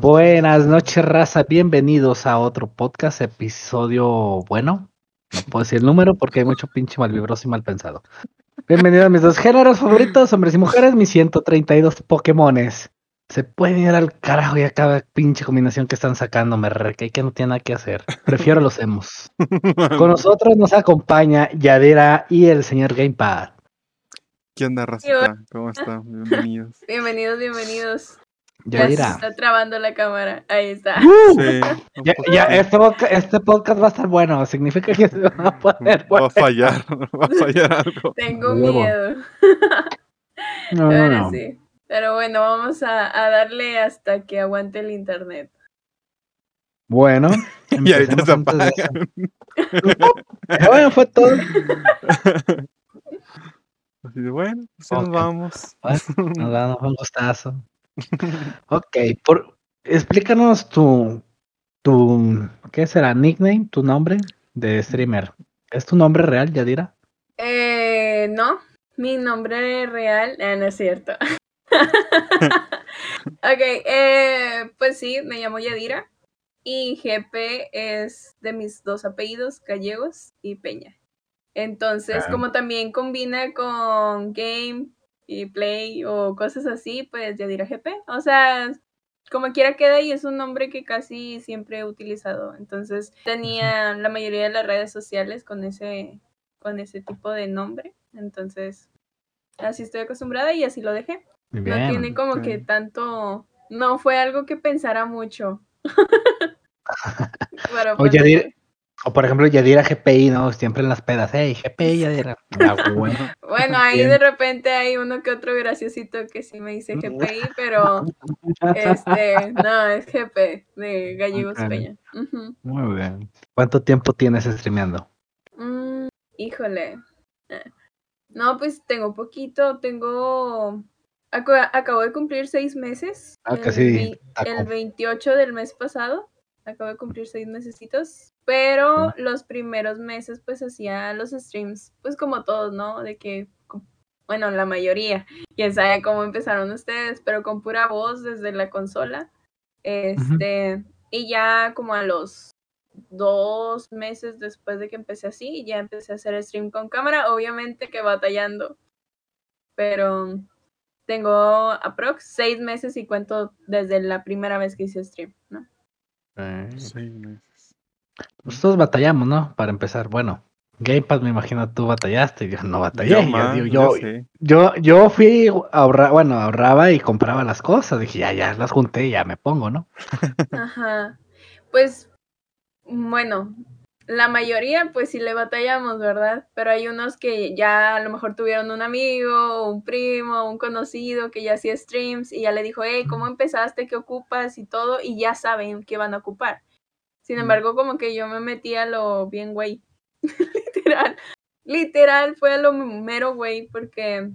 Buenas noches, raza. Bienvenidos a otro podcast, episodio bueno. No puedo decir el número porque hay mucho pinche malvibroso y mal pensado. Bienvenidos a mis dos géneros favoritos, hombres y mujeres, mis 132 Pokémones. Se pueden ir al carajo y a cada pinche combinación que están sacando, me recae que no tiene nada que hacer. Prefiero los hemos. Con nosotros nos acompaña Yadira y el señor Gamepad. ¿Qué onda, racita? ¿Cómo están? Bienvenidos. Bienvenidos, bienvenidos. Ya Ya se dirá. está trabando la cámara. Ahí está. Sí, un Ya, poco ya, sí. este, este podcast va a estar bueno. Significa que se va a poner Va a fallar, va a fallar algo. Tengo miedo. No, no, Ahora no. sí. Pero bueno, vamos a, a darle hasta que aguante el internet. Bueno, Y ahorita se apagan. Bueno, fue todo. Así de, bueno, pues ya nos Ok. vamos. Bueno, Nos damos un gustazo. Ok, por, explícanos tu, tu, ¿qué será? Nickname, tu nombre de streamer. ¿Es tu nombre real, Yadira? Eh, no, mi nombre real, ah, no es cierto. ok, eh, pues sí, me llamo Yadira y GP es de mis dos apellidos, Gallegos y Peña. Entonces, Ah. como también combina con game y play o cosas así, pues Yadira GP. O sea, como quiera queda y es un nombre que casi siempre he utilizado. Entonces, tenía la mayoría de las redes sociales con ese con ese tipo de nombre. Entonces, así estoy acostumbrada y así lo dejé. No tiene como que tanto. No fue algo que pensara mucho. Pero, O pues, Yadira, o por ejemplo, Yadira GPI, ¿no? Siempre en las pedas. Hey, GPI, Yadira. Ah, bueno. Bueno, ahí de repente hay uno que otro graciosito que sí me dice GPI, pero este, no, es GP de Gallegos Ok. Peña. Muy bien. ¿Cuánto tiempo tienes streameando? Mm, híjole. Eh, No, pues tengo poquito, tengo... Acabo de cumplir seis meses. Ah, el casi taco. el 28 del mes pasado. Acabo de cumplir seis mesecitos. Pero los primeros meses pues hacía los streams, pues como todos, ¿no? De que, bueno, la mayoría. Quién sabe cómo empezaron ustedes, pero con pura voz desde la consola. Este, y ya como a los dos meses después de que empecé así, ya empecé a hacer stream con cámara, obviamente que batallando. Pero tengo aprox seis meses y cuento desde la primera vez que hice stream, ¿no? Seis meses. Pues todos batallamos, ¿no? Para empezar. Bueno, Gamepad me imagino tú batallaste. Yo no batallé. Yo Yo, yo yo, yo, yo fui a ahorrar, bueno, ahorraba y compraba las cosas. Dije, ya, ya las junté y ya me pongo, ¿no? Ajá. Pues, bueno, la mayoría pues sí le batallamos, ¿verdad? Pero hay unos que ya a lo mejor tuvieron un amigo, un primo, un conocido que ya hacía streams y ya le dijo, hey, ¿cómo empezaste? ¿Qué ocupas? Y todo, y ya saben qué van a ocupar. Sin embargo, como que yo me metí a lo bien güey. literal. Literal, fue a lo mero güey porque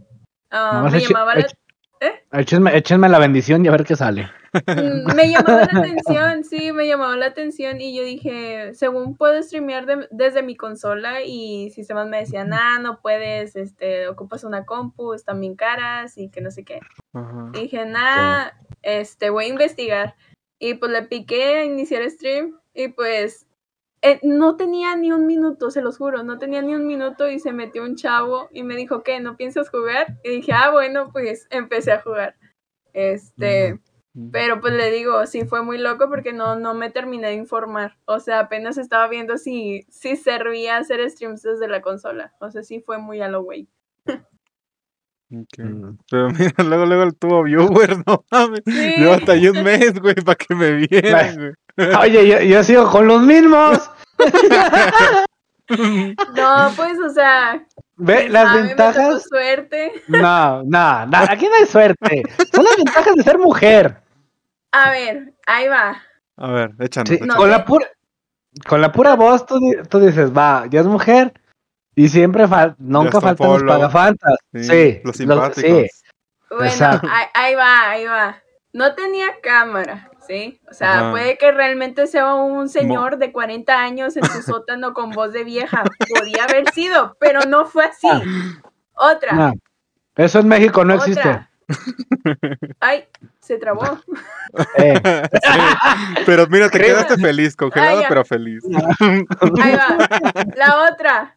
ah, me llamaba la eche- Échenme, échenme la bendición y a ver qué sale. Mm, me llamaba la atención, sí, me llamaba la atención y yo dije, según puedo streamear de- desde mi consola y sistemas me decían, ah, no puedes, este, ocupas una compu, están bien caras y que no sé qué. Y dije, nah, este, voy a investigar. Y pues le piqué a iniciar stream y pues eh, no tenía ni un minuto, se los juro, no tenía ni un minuto y se metió un chavo y me dijo, ¿qué? ¿No piensas jugar? Y dije, ah, bueno, pues empecé a jugar. Este... Pero pues le digo, sí fue muy loco porque no, no me terminé de informar. O sea, apenas estaba viendo si, si servía hacer streams desde la consola. O sea, sí fue muy a lo. Mm. Pero mira, luego, luego tuvo viewers, no mames. Sí. Yo hasta ahí un mes, güey, para que me vieran, güey. Oye, yo, yo sigo con los mismos. No, pues, o sea, Ve las a mí me tocó ventajas. suerte. No, no, no, aquí no hay suerte. Son las ventajas de ser mujer. A ver, ahí va. A ver, échanos. Sí, échanos. con la pura, con la pura voz tú, tú dices, va, ya es mujer. Y siempre fal- nunca faltan los follow. pagafantas. Sí, Sí, los sí. simpáticos. Bueno, Exacto. ahí, ahí va, ahí va. No tenía cámara, ¿sí? O sea, Ajá. puede que realmente sea un señor de 40 años en su sótano con voz de vieja. Podía haber sido, pero no fue así. Otra. No, eso en México no Otra. existe. Ay, se trabó. Eh, Sí, Pero mira, te quedaste feliz, congelado, Ah, pero feliz. Ahí va. La otra.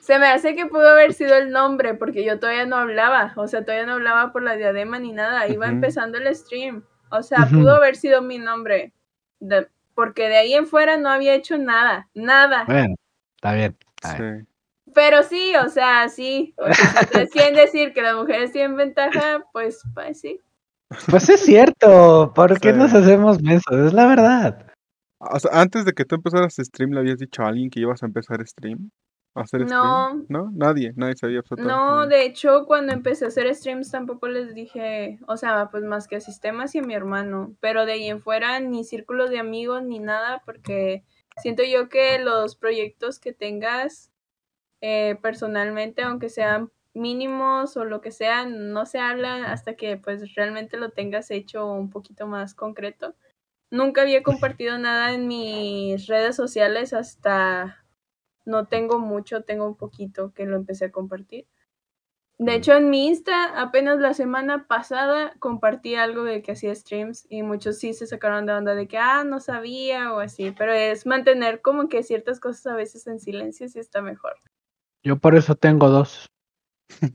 Se me hace que pudo haber sido el nombre, porque yo todavía no hablaba. O sea, todavía no hablaba por la diadema ni nada. Iba empezando el stream. O sea, pudo haber sido mi nombre. De- porque de ahí en fuera no había hecho nada. Nada. bueno, está bien. está bien. Sí. Pero sí, o sea, sí. O sea, si ustedes quieren decir que las mujeres tienen ventaja, pues, pues sí. Pues es cierto, ¿por qué Sí. nos hacemos mensos? Es la verdad. O sea, antes de que tú empezaras stream, ¿le habías dicho a alguien que ibas a empezar stream? ¿A hacer No. stream? ¿No? Nadie, nadie sabía absolutamente No, de hecho, cuando empecé a hacer streams tampoco les dije, o sea, pues más que a sistemas y a mi hermano, pero de ahí en fuera ni círculos de amigos ni nada, porque siento yo que los proyectos que tengas eh, personalmente, aunque sean mínimos o lo que sea, no se habla hasta que pues realmente lo tengas hecho un poquito más concreto. Nunca había compartido nada en mis redes sociales hasta no tengo mucho, tengo un poquito que lo empecé a compartir. De hecho, en mi Insta, apenas la semana pasada compartí algo de que hacía streams y muchos sí se sacaron de onda de que, ah, no sabía o así, pero es mantener como que ciertas cosas a veces en silencio sí está mejor. Yo por eso tengo dos.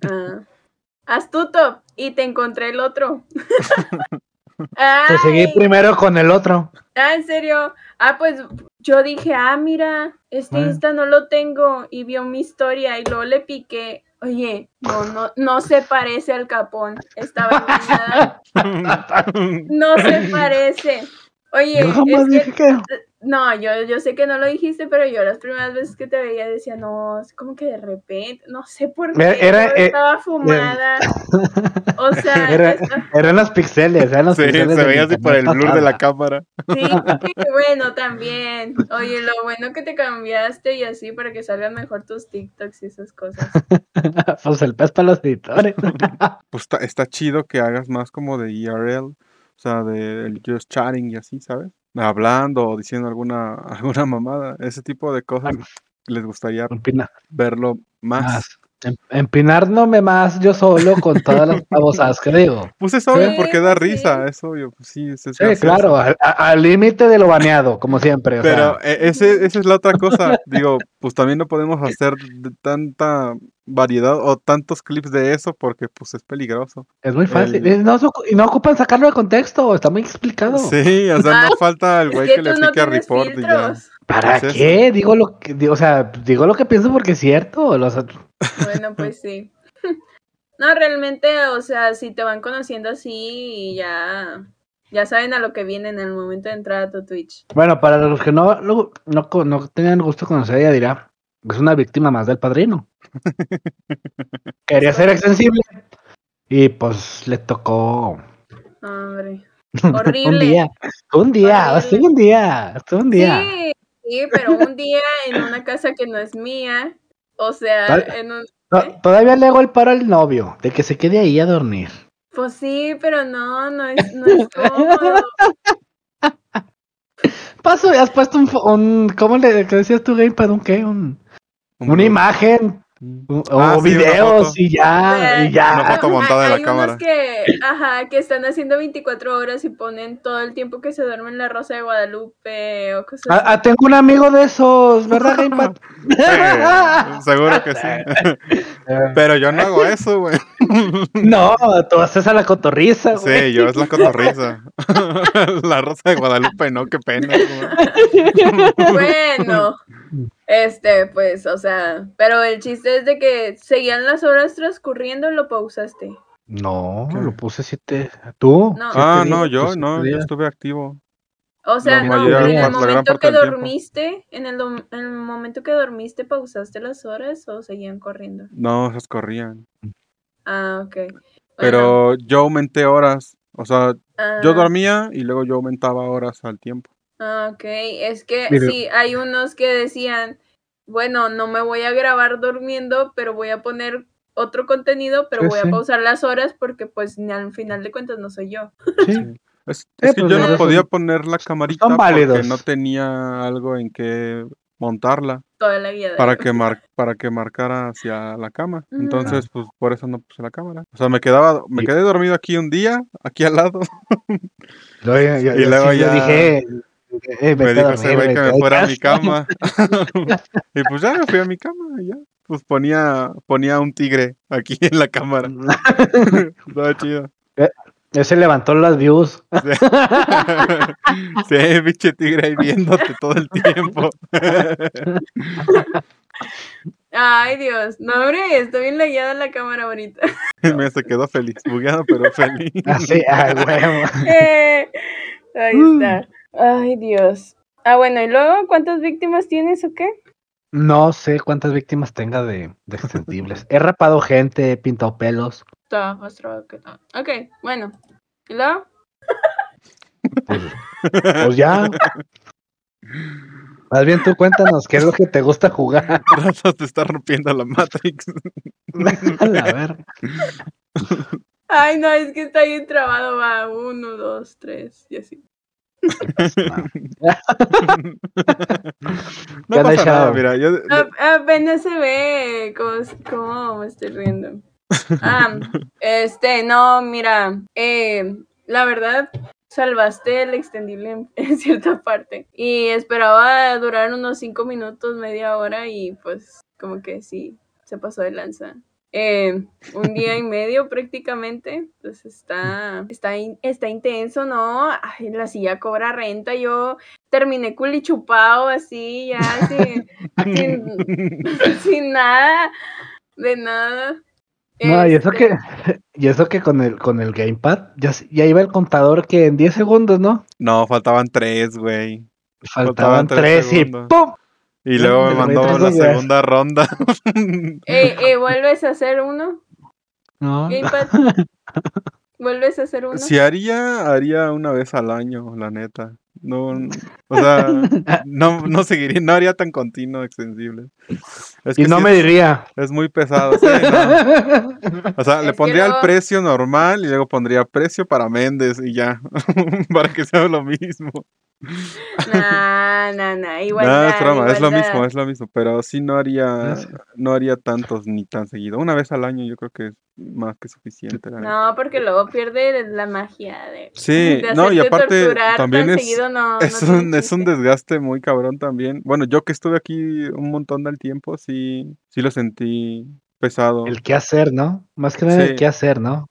Ah. Astuto, y te encontré el otro. Te seguí primero con el otro. Ah, ¿en serio? Ah, pues yo dije, ah, mira, este. Insta no lo tengo y vio mi historia y luego le piqué. Oye, no, no, no se parece al capón. Estaba engañada. No se parece. Oye, es que. No, yo, yo sé que no lo dijiste, pero yo las primeras veces que te veía decía, no, es como que de repente, no sé por qué, Era- eh, estaba fumada. O sea, Era- Eran los pixeles, eran los Sí, pixeles. se veía así por el blur de la cámara. Sí, sí, bueno, también. Oye, lo bueno que te cambiaste y así para que salgan mejor tus TikToks y esas cosas. pues el pez para los editores. Pues está, está chido que hagas más como de IRL, o sea, de el just chatting y así, ¿sabes? Hablando o diciendo alguna, alguna mamada. Ese tipo de cosas les gustaría Empina- verlo más. más. Em- Empinándome más yo solo con todas las babosadas que digo. Pues es obvio Sí, porque da sí. risa, es obvio. Pues sí, se Sí, claro, al límite de lo baneado, como siempre. o Pero sea, eh, ese, esa es la otra cosa. Digo, pues también no podemos hacer de tanta variedad o tantos clips de eso porque pues es peligroso. es muy fácil. el- Y no, y no ocupan sacarlo de contexto, está muy explicado. Sí, o sea, no falta el Es güey que que le tú no aplique a report y ya. ¿Para Es eso. qué? Digo lo que, digo, o sea, digo lo que pienso porque es cierto. los- Bueno, pues sí. No, realmente, o sea, si te van conociendo así y ya, ya saben a lo que viene en el momento de entrar a tu Twitch. Bueno, para los que no, no, no, no tenían gusto conocer, ella dirá, es una víctima más del padrino. Quería ser extensible y pues le tocó Hombre. un Horrible. día, un día, Horrible. estuvo un día, un día. Sí, sí, pero un día en una casa que no es mía, o sea, en un... ¿Eh? todavía le hago el paro al novio de que se quede ahí a dormir. Pues sí, pero no, no es, no es cómodo. Paso, has puesto un, un ¿cómo le decías tú, Gamepad? ¿Un qué? Un, Un una imagen Mm. o Ah, sí, videos y ya, y ya. Una foto montada de la hay cámara. unos que, ajá, que están haciendo 24 horas y ponen todo el tiempo que se duermen la Rosa de Guadalupe o cosas Ah, así. ah, tengo un amigo de esos, ¿verdad, Gamepad? Sí, seguro que sí. Pero yo no hago eso, güey. No, tú haces a la cotorriza, güey. Sí, yo es la cotorriza. La rosa de Guadalupe, no, qué pena. güey. Bueno, este, pues, o sea, pero el chiste es de que seguían las horas transcurriendo, lo pausaste. No, ¿Qué? lo puse siete. ¿Tú? No. Siete Ah, días, no, pues, yo no, yo estuve activo. O sea, no, mayoría- en el momento que dormiste, en el, dom- en el momento que dormiste, pausaste las horas o seguían corriendo. No, esas corrían. Ah, ok. Bueno, Pero yo aumenté horas. O sea, yo ah, dormía y luego yo aumentaba horas al tiempo. Ah, ok, es que sí, hay unos que decían, bueno, no me voy a grabar durmiendo, pero voy a poner otro contenido, pero Sí, voy sí. a pausar las horas porque pues ni al final de cuentas no soy yo. Sí. Es, Eh, es que pues yo no podía poner la camarita porque no tenía algo en que montarla. toda la guía. de para que mar- para que marcara hacia la cama. Ujú. Entonces, pues por eso no puse la cámara. O sea, me quedaba, me quedé dormido aquí un día, aquí al lado. Luego ya- ya- Y luego sí ya dije, eh, Me dijo ese güey que me fuera a mi cama. y pues ya me fui a mi cama y ya. Pues ponía, ponía un tigre aquí en la cámara. Estaba chido. Ese levantó las views. Sí, pinche tigre ahí viéndote todo el tiempo. Ay, Dios. No, hombre, está bien lagueada la cámara ahorita. Me se quedó feliz, bugueado, pero feliz. Así, ah, huevo. Eh, ahí está. Ay, Dios. Ah, bueno, ¿y luego cuántas víctimas tienes o qué? No sé cuántas víctimas tenga de, de extensibles. He rapado gente, he pintado pelos. Está, ostro, ¿qué tal? Ok, bueno. ¿Y luego? Pues, pues ya. Más bien tú cuéntanos qué es lo que te gusta jugar. Te está rompiendo la Matrix. A verga. Ay, no, es que está bien trabado. Va, uno, dos, tres, y así. no pasa nada, chavo. mira, yo, A- Apenas se ve cómo, cómo me estoy riendo. Ah, este, no, mira, eh, la verdad, salvaste el extendible en, en cierta parte. Y esperaba durar unos cinco minutos, media hora, y pues como que sí, se pasó de lanza. Eh, un día y medio prácticamente, pues está, está, in- está intenso, ¿no? Ay, la silla cobra renta, yo terminé culichupado así, ya sin, sin, sin nada, de nada. No, y eso Este, que, y eso que con el, con el gamepad, ya, ya iba el contador que en 10 segundos, ¿no? No, faltaban tres, güey. Faltaban Faltaban tres tres y segundos. ¡pum! Y luego me mandó la segunda ronda. eh, eh, ¿Vuelves a hacer uno? No. ¿Vuelves a hacer uno? Si haría, haría una vez al año, la neta. No, o sea, no, no seguiría, no haría tan continuo extensible. Es Y no sí me diría. es muy pesado. sí, no. O sea, le Es pondría el precio normal y luego pondría precio para Méndez y ya, para que sea lo mismo. Nah, nah, nah, igualdad. No, es broma, es lo mismo, es lo mismo, pero sí no haría, Ah, no haría tantos ni tan seguido. Una vez al año yo creo que es más que suficiente. la. No, porque luego pierde la magia de, Sí, de no, y aparte torturar también tan es, seguido, no, es, un, es un desgaste muy cabrón también. Bueno, yo que estuve aquí un montón del tiempo, sí, sí lo sentí pesado. El qué hacer, ¿no? Más que nada Sí. el qué hacer, ¿no?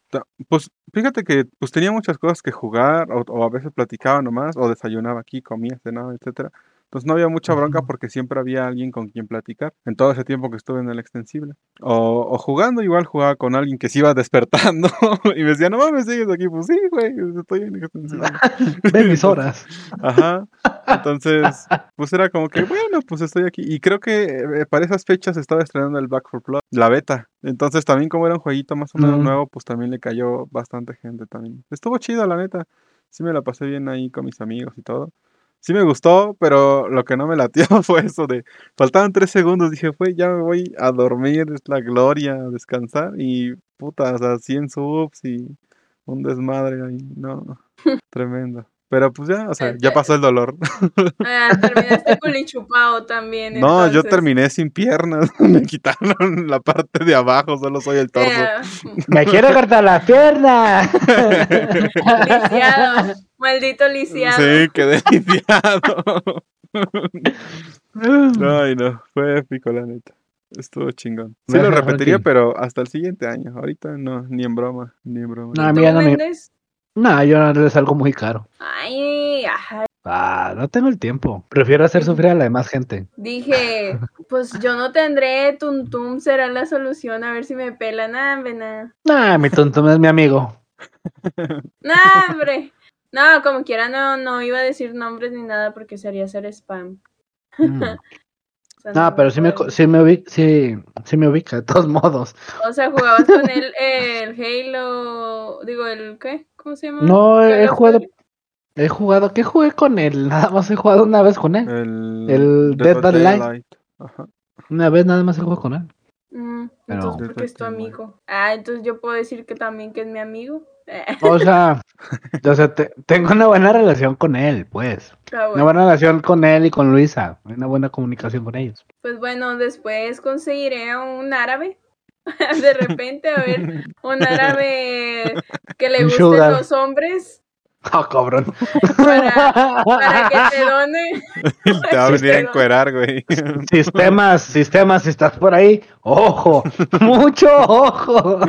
Pues fíjate que pues tenía muchas cosas que jugar, o, o a veces platicaba nomás, o desayunaba aquí, comía, cenaba, etcétera. Entonces no había mucha bronca porque siempre había alguien con quien platicar en todo ese tiempo que estuve en el extensible. O, o jugando, igual jugaba con alguien que se iba despertando y me decía, no mames, sigues aquí. Pues sí, güey, estoy en el extensible. Ve mis horas. Ajá. Entonces, pues era como que, bueno, pues estoy aquí. Y creo que eh, para esas fechas estaba estrenando el Back for Blood, la beta. Entonces también como era un jueguito más o menos Mm. nuevo, pues también le cayó bastante gente también. Estuvo chido, la neta. Sí me la pasé bien ahí con mis amigos y todo. Sí me gustó, pero lo que no me latió fue eso de... Faltaban tres segundos, dije, fue, ya me voy a dormir, es la gloria, a descansar. Y puta, o sea, 100 subs y un desmadre ahí. No, tremendo. Pero pues ya, o sea, ya pasó el dolor. Ah, terminaste culichupado también. No, yo terminé sin piernas. Me quitaron la parte de abajo, solo soy el torso. Eh, ¡Me quiero cortar la pierna! Lisiado, maldito lisiado. Sí, quedé limpiado. Ay, no, fue épico, la neta. Estuvo chingón. Sí lo repetiría, pero hasta el siguiente año. Ahorita no, ni en broma, ni en broma. No, ¿Y a tú, mí ya no me-? No, yo no es algo muy caro. Ay, ajá. Ah, no tengo el tiempo. Prefiero hacer sufrir a la demás gente. Dije, pues yo no tendré tuntum, será la solución, a ver si me pelan. Hombre, nah. Mi no es mi amigo. Nah, hombre. No, como quiera, no, no iba a decir nombres ni nada porque sería hacer spam. Mm. O sea, No, pero sí me, sí me ubica, sí, sí me ubica, de todos modos. O sea, jugabas con él el Halo, digo, el ¿qué? ¿Cómo se llama? No, he, jugado, he jugado, ¿qué jugué con él? Nada más he jugado una vez con él. El, El Dead by Daylight. Ajá. Una vez nada más he jugado con él. Mm, Pero- entonces, porque es tu amigo. Ah, entonces yo puedo decir que también que es mi amigo. O sea, o sea te- tengo una buena relación con él, pues. Ah, Una buena relación con él y con Luisa. Una buena comunicación con ellos. Pues bueno, después conseguiré un árabe. De repente, a ver, un árabe que le gusten los hombres Oh, cabrón. para, para que te done. Te va a venir a encuerar, güey. Sistemas, sistemas, si estás por ahí, ojo, mucho ojo.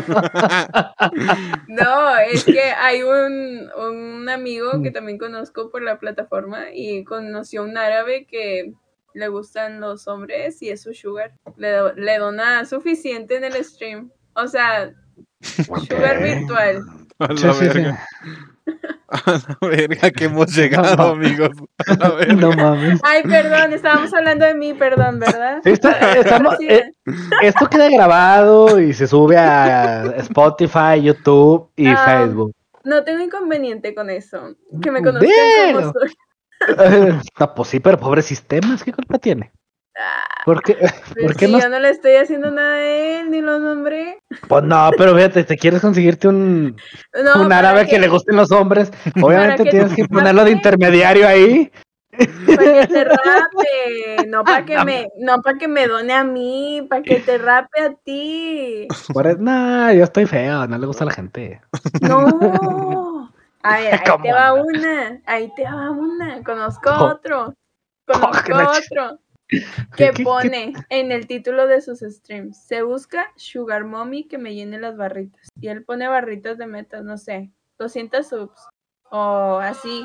No, es que hay un, un amigo que también conozco por la plataforma y conoció un árabe que le gustan los hombres y es su sugar. Le, do- le dona suficiente en el stream. O sea, sugar virtual. A la Sí, sí, sí. A la verga que hemos llegado, amigos. A la verga. No mames. Ay, perdón, estábamos hablando de mí, perdón, ¿verdad? Estamos- Sí, eh, esto queda grabado y se sube a Spotify, YouTube y Ah, Facebook. No tengo inconveniente con eso. Que me conozcan Bueno. como soy. No, pues sí, pero pobres sistemas, ¿qué culpa tiene? Ah, ¿Por qué, pues ¿por qué sí, no? yo no le estoy haciendo nada a él, ni lo nombré. Pues no, pero fíjate, te quieres conseguirte un, No, un árabe que... le gusten los hombres. Obviamente que tienes que ponerlo de intermediario ahí. Para que te rape, no para que me, no para que me done a mí, para que te rape a ti. Por no, yo estoy feo, no le gusta a la gente. No. A ver, ahí ¿Cómo te va una, ahí te va una. Conozco Oh. otro. Oh, Conozco ch- otro. ¿Qué- Que pone en el título de sus streams. Se busca Sugar Mommy que me llene las barritas. Y él pone barritas de metas, no sé, 200 subs. O así.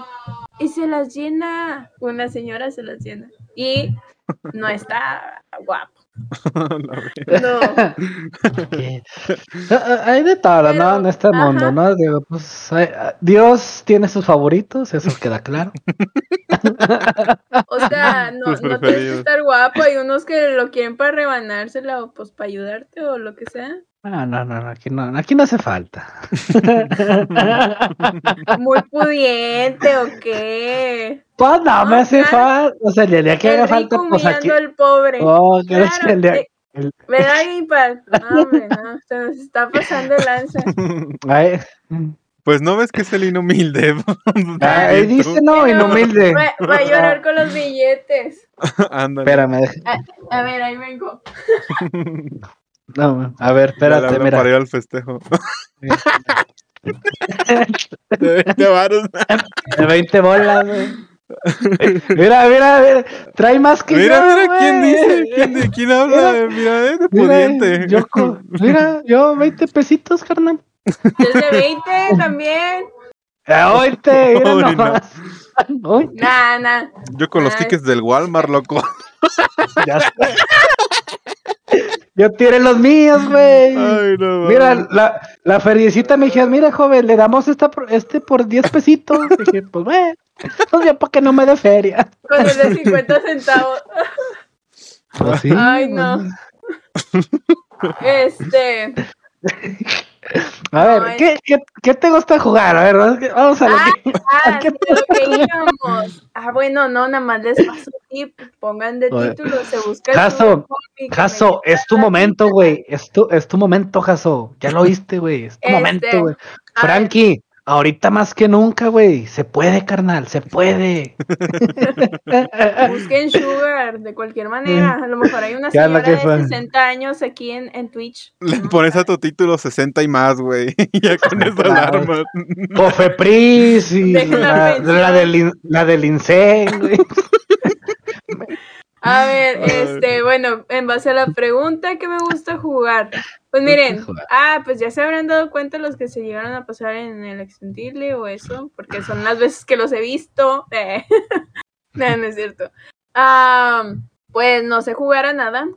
Y se las llena. Una señora se las llena. Y no está guapo. No. Ah, Hay de todo, ¿no? En este mundo. ¿no? Digo, pues, hay- ah, Dios tiene sus favoritos, eso queda claro. O sea, no, no tienes que estar guapo. Hay unos que lo quieren para rebanársela o pues para ayudarte o lo que sea. Ah, no, no, no, aquí no, aquí no hace falta. Muy pudiente o qué. Pues no, me No, hace falta. O sea, el día que el haga falta, rico pues aquí. humillando al pobre. Oh, Claro, el día- el- ¿Verdad, Guipal? No, hombre, no. Se nos está pasando el lanza. Ay, Pues no ves que es el inhumilde. ahí dice no, Pero inhumilde. Va, va a llorar con los billetes. Ándale. Espérame, deja- A ver, ahí vengo. No, a ver, espérate, mira. Para ir al festejo. De 20 varos. De 20 bolas, güey. Mira, mira, mira, trae más que Mira, yo, mira, ¿quién dice? ¿Quién, de- quién habla? Mira, es de Mira, pudiente. yo mira, yo 20 pesitos, carnal. Desde 20 también. 20, mira Uy, no. Nah, nah. Yo con los Ay. tickets del Walmart, loco. ya sé. Yo tiré los míos, güey. Ay, no. Mira, la, la feriecita me dijo, mira, joven, le damos esta, por- este por 10 pesitos. Dije, pues, bueno, pues ya para que no me dé feria. Con el de 50 centavos. Pues sí, Ay, no. Este. A ver, No, ¿qué, qué, qué te gusta jugar? A ver, vamos a lo Ah, que- ah, ¿Qué sí, a lo que íbamos. Ah, bueno, no, nada más les paso tip. Pongan de Oye, título, se busca. Jaso, Jaso, es tu momento, güey. Es tu, es tu momento, Jaso. Ya lo oíste, güey. Es tu Este, momento, güey. a Frankie, ahorita más que nunca, güey. Se puede, carnal, se puede. Busquen Sugar de cualquier manera. A lo mejor hay una ¿Qué es lo señora de fue? 60 años aquí en, en Twitch. Le pones a tu título 60 y más, güey. Ya con eso Claro. alarmas. Cofepris y la la, del, in- la del INSEE, güey. A ver, este, bueno, en base a la pregunta que me gusta jugar. Pues miren, ah, pues ya se habrán dado cuenta los que se llegaron a pasar en el extendible o eso, porque son las veces que los he visto. Eh, no, no es cierto. Ah, pues no sé jugar a nada,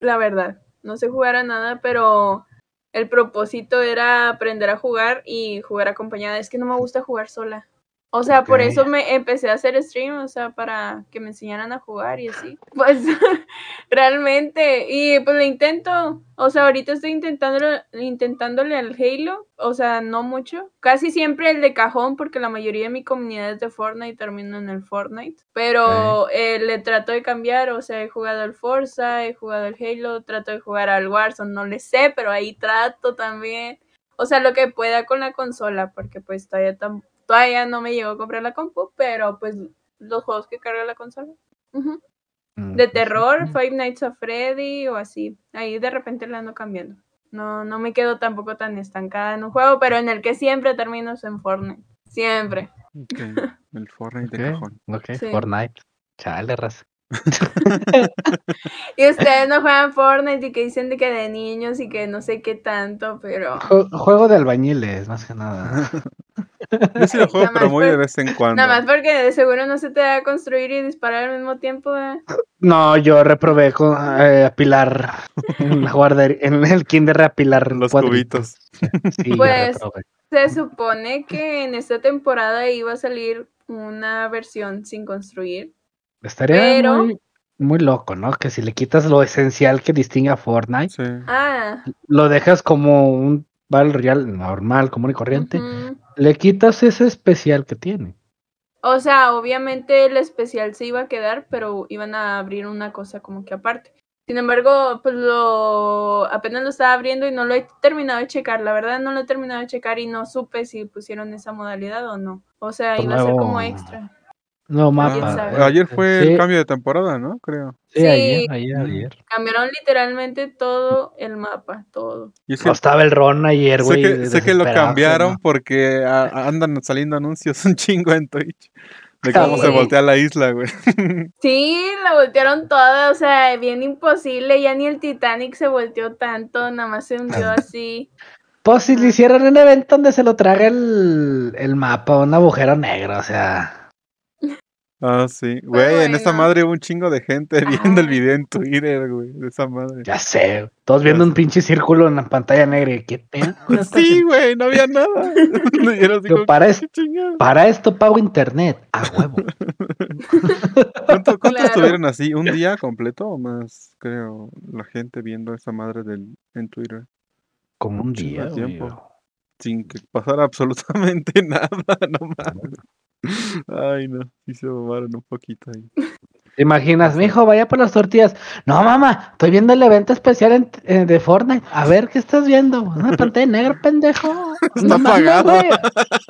la verdad. No sé jugar a nada, pero el propósito era aprender a jugar y jugar acompañada. Es que no me gusta jugar sola. O sea, por eso me empecé a hacer stream, o sea, para que me enseñaran a jugar y así. Pues realmente, y pues lo intento. O sea, ahorita estoy intentándolo, intentándole al Halo, o sea, no mucho. Casi siempre el de cajón, porque la mayoría de mi comunidad es de Fortnite, termino en el Fortnite. Pero eh, le trato de cambiar, o sea, he jugado al Forza, he jugado al Halo, trato de jugar al Warzone, no le sé, pero ahí trato también. O sea, lo que pueda con la consola, porque pues todavía, tam- todavía no me llegó a comprar la compu, pero pues los juegos que carga la consola. Mm, De pues, terror, sí. Five Nights at Freddy o así. Ahí de repente le ando cambiando. No, no me quedo tampoco tan estancada en un juego, pero en el que siempre termino es en Fortnite. Siempre. Ok, El Fortnite de Ok, cajón. ok, Sí. Fortnite. Chale, raza. Y ustedes no juegan Fortnite y que dicen de que de niños y que no sé qué tanto, pero Jue- Juego de albañiles, más que nada. Yo sí lo juego, Nada pero más muy de vez en cuando. nada más porque de seguro no se te da a construir y disparar al mismo tiempo. ¿eh? No, yo reprobé con eh, apilar en la guardería, en el kinder apilar Los cuadritos. cubitos. Sí, Pues. Se supone que en esta temporada iba a salir una versión sin construir. Estaría pero- muy, muy loco, ¿no? Que si le quitas lo esencial que distingue a Fortnite, Sí. Ah, lo dejas como un Battle Royale normal, común y corriente, le quitas ese especial que tiene. O sea, obviamente el especial se iba a quedar, pero iban a abrir una cosa como que aparte. Sin embargo, pues lo apenas lo estaba abriendo y no lo he terminado de checar. La verdad no lo he terminado de checar y no supe si pusieron esa modalidad o no. O sea, Pues iba a ser como extra. No Ah, mapa. sabe? ayer fue Sí, el cambio de temporada, ¿no? Creo. Sí, Sí. ayer, ayer, ayer. Cambiaron literalmente todo el mapa, todo. Y es que No estaba el Ron ayer, sé güey. que, sé que lo cambiaron ¿no? porque a- a- andan saliendo anuncios un chingo en Twitch. De Ah, cómo se voltea la isla, güey. Sí, la voltearon toda, o sea, bien imposible. Ya ni el Titanic se volteó tanto, nada más se hundió así. Pues si le hicieran un evento donde se lo traga el, el mapa, un agujero negro, o sea. Ah, sí. Güey, en bueno. madre hubo un chingo de gente viendo el video en Twitter, güey. De esa madre. Ya sé. Todos viendo Ya un pinche círculo en la pantalla negra. y ¿Qué pedo Sí, güey, no había nada. Como, para, ¿qué es- chingada? para esto pago internet. A huevo. ¿Cuánto, cuánto Claro. estuvieron así? ¿Un día completo o más? Creo, la gente viendo esa madre del, en Twitter. Como un día. tiempo. Sin que pasara absolutamente nada, no mames. Ay, no, sí se mamaron un poquito ahí. ¿Te imaginas? Mi hijo, vaya por las tortillas. No, mamá, estoy viendo el evento especial en- eh, de Fortnite. A ver, ¿qué estás viendo? Una pantalla negra, pendejo. Está No apagada. güey.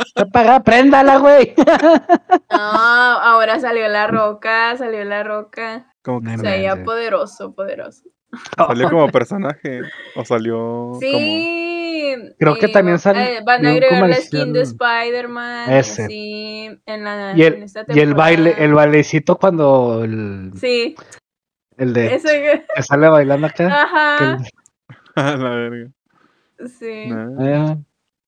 Está apagada, préndala, güey. No, ahora salió la roca, salió la roca. Como que poderoso, poderoso. salió como personaje o salió como... Sí. Creo que también va- sal- eh, van a agregar la skin de. Spider-Man. Ese. Sí, en, la, Y en el, esta y el baile, el bailecito cuando el, Sí, el de ese que- que sale bailando acá. que Ajá. el- A la verga. Sí. Nah, eh,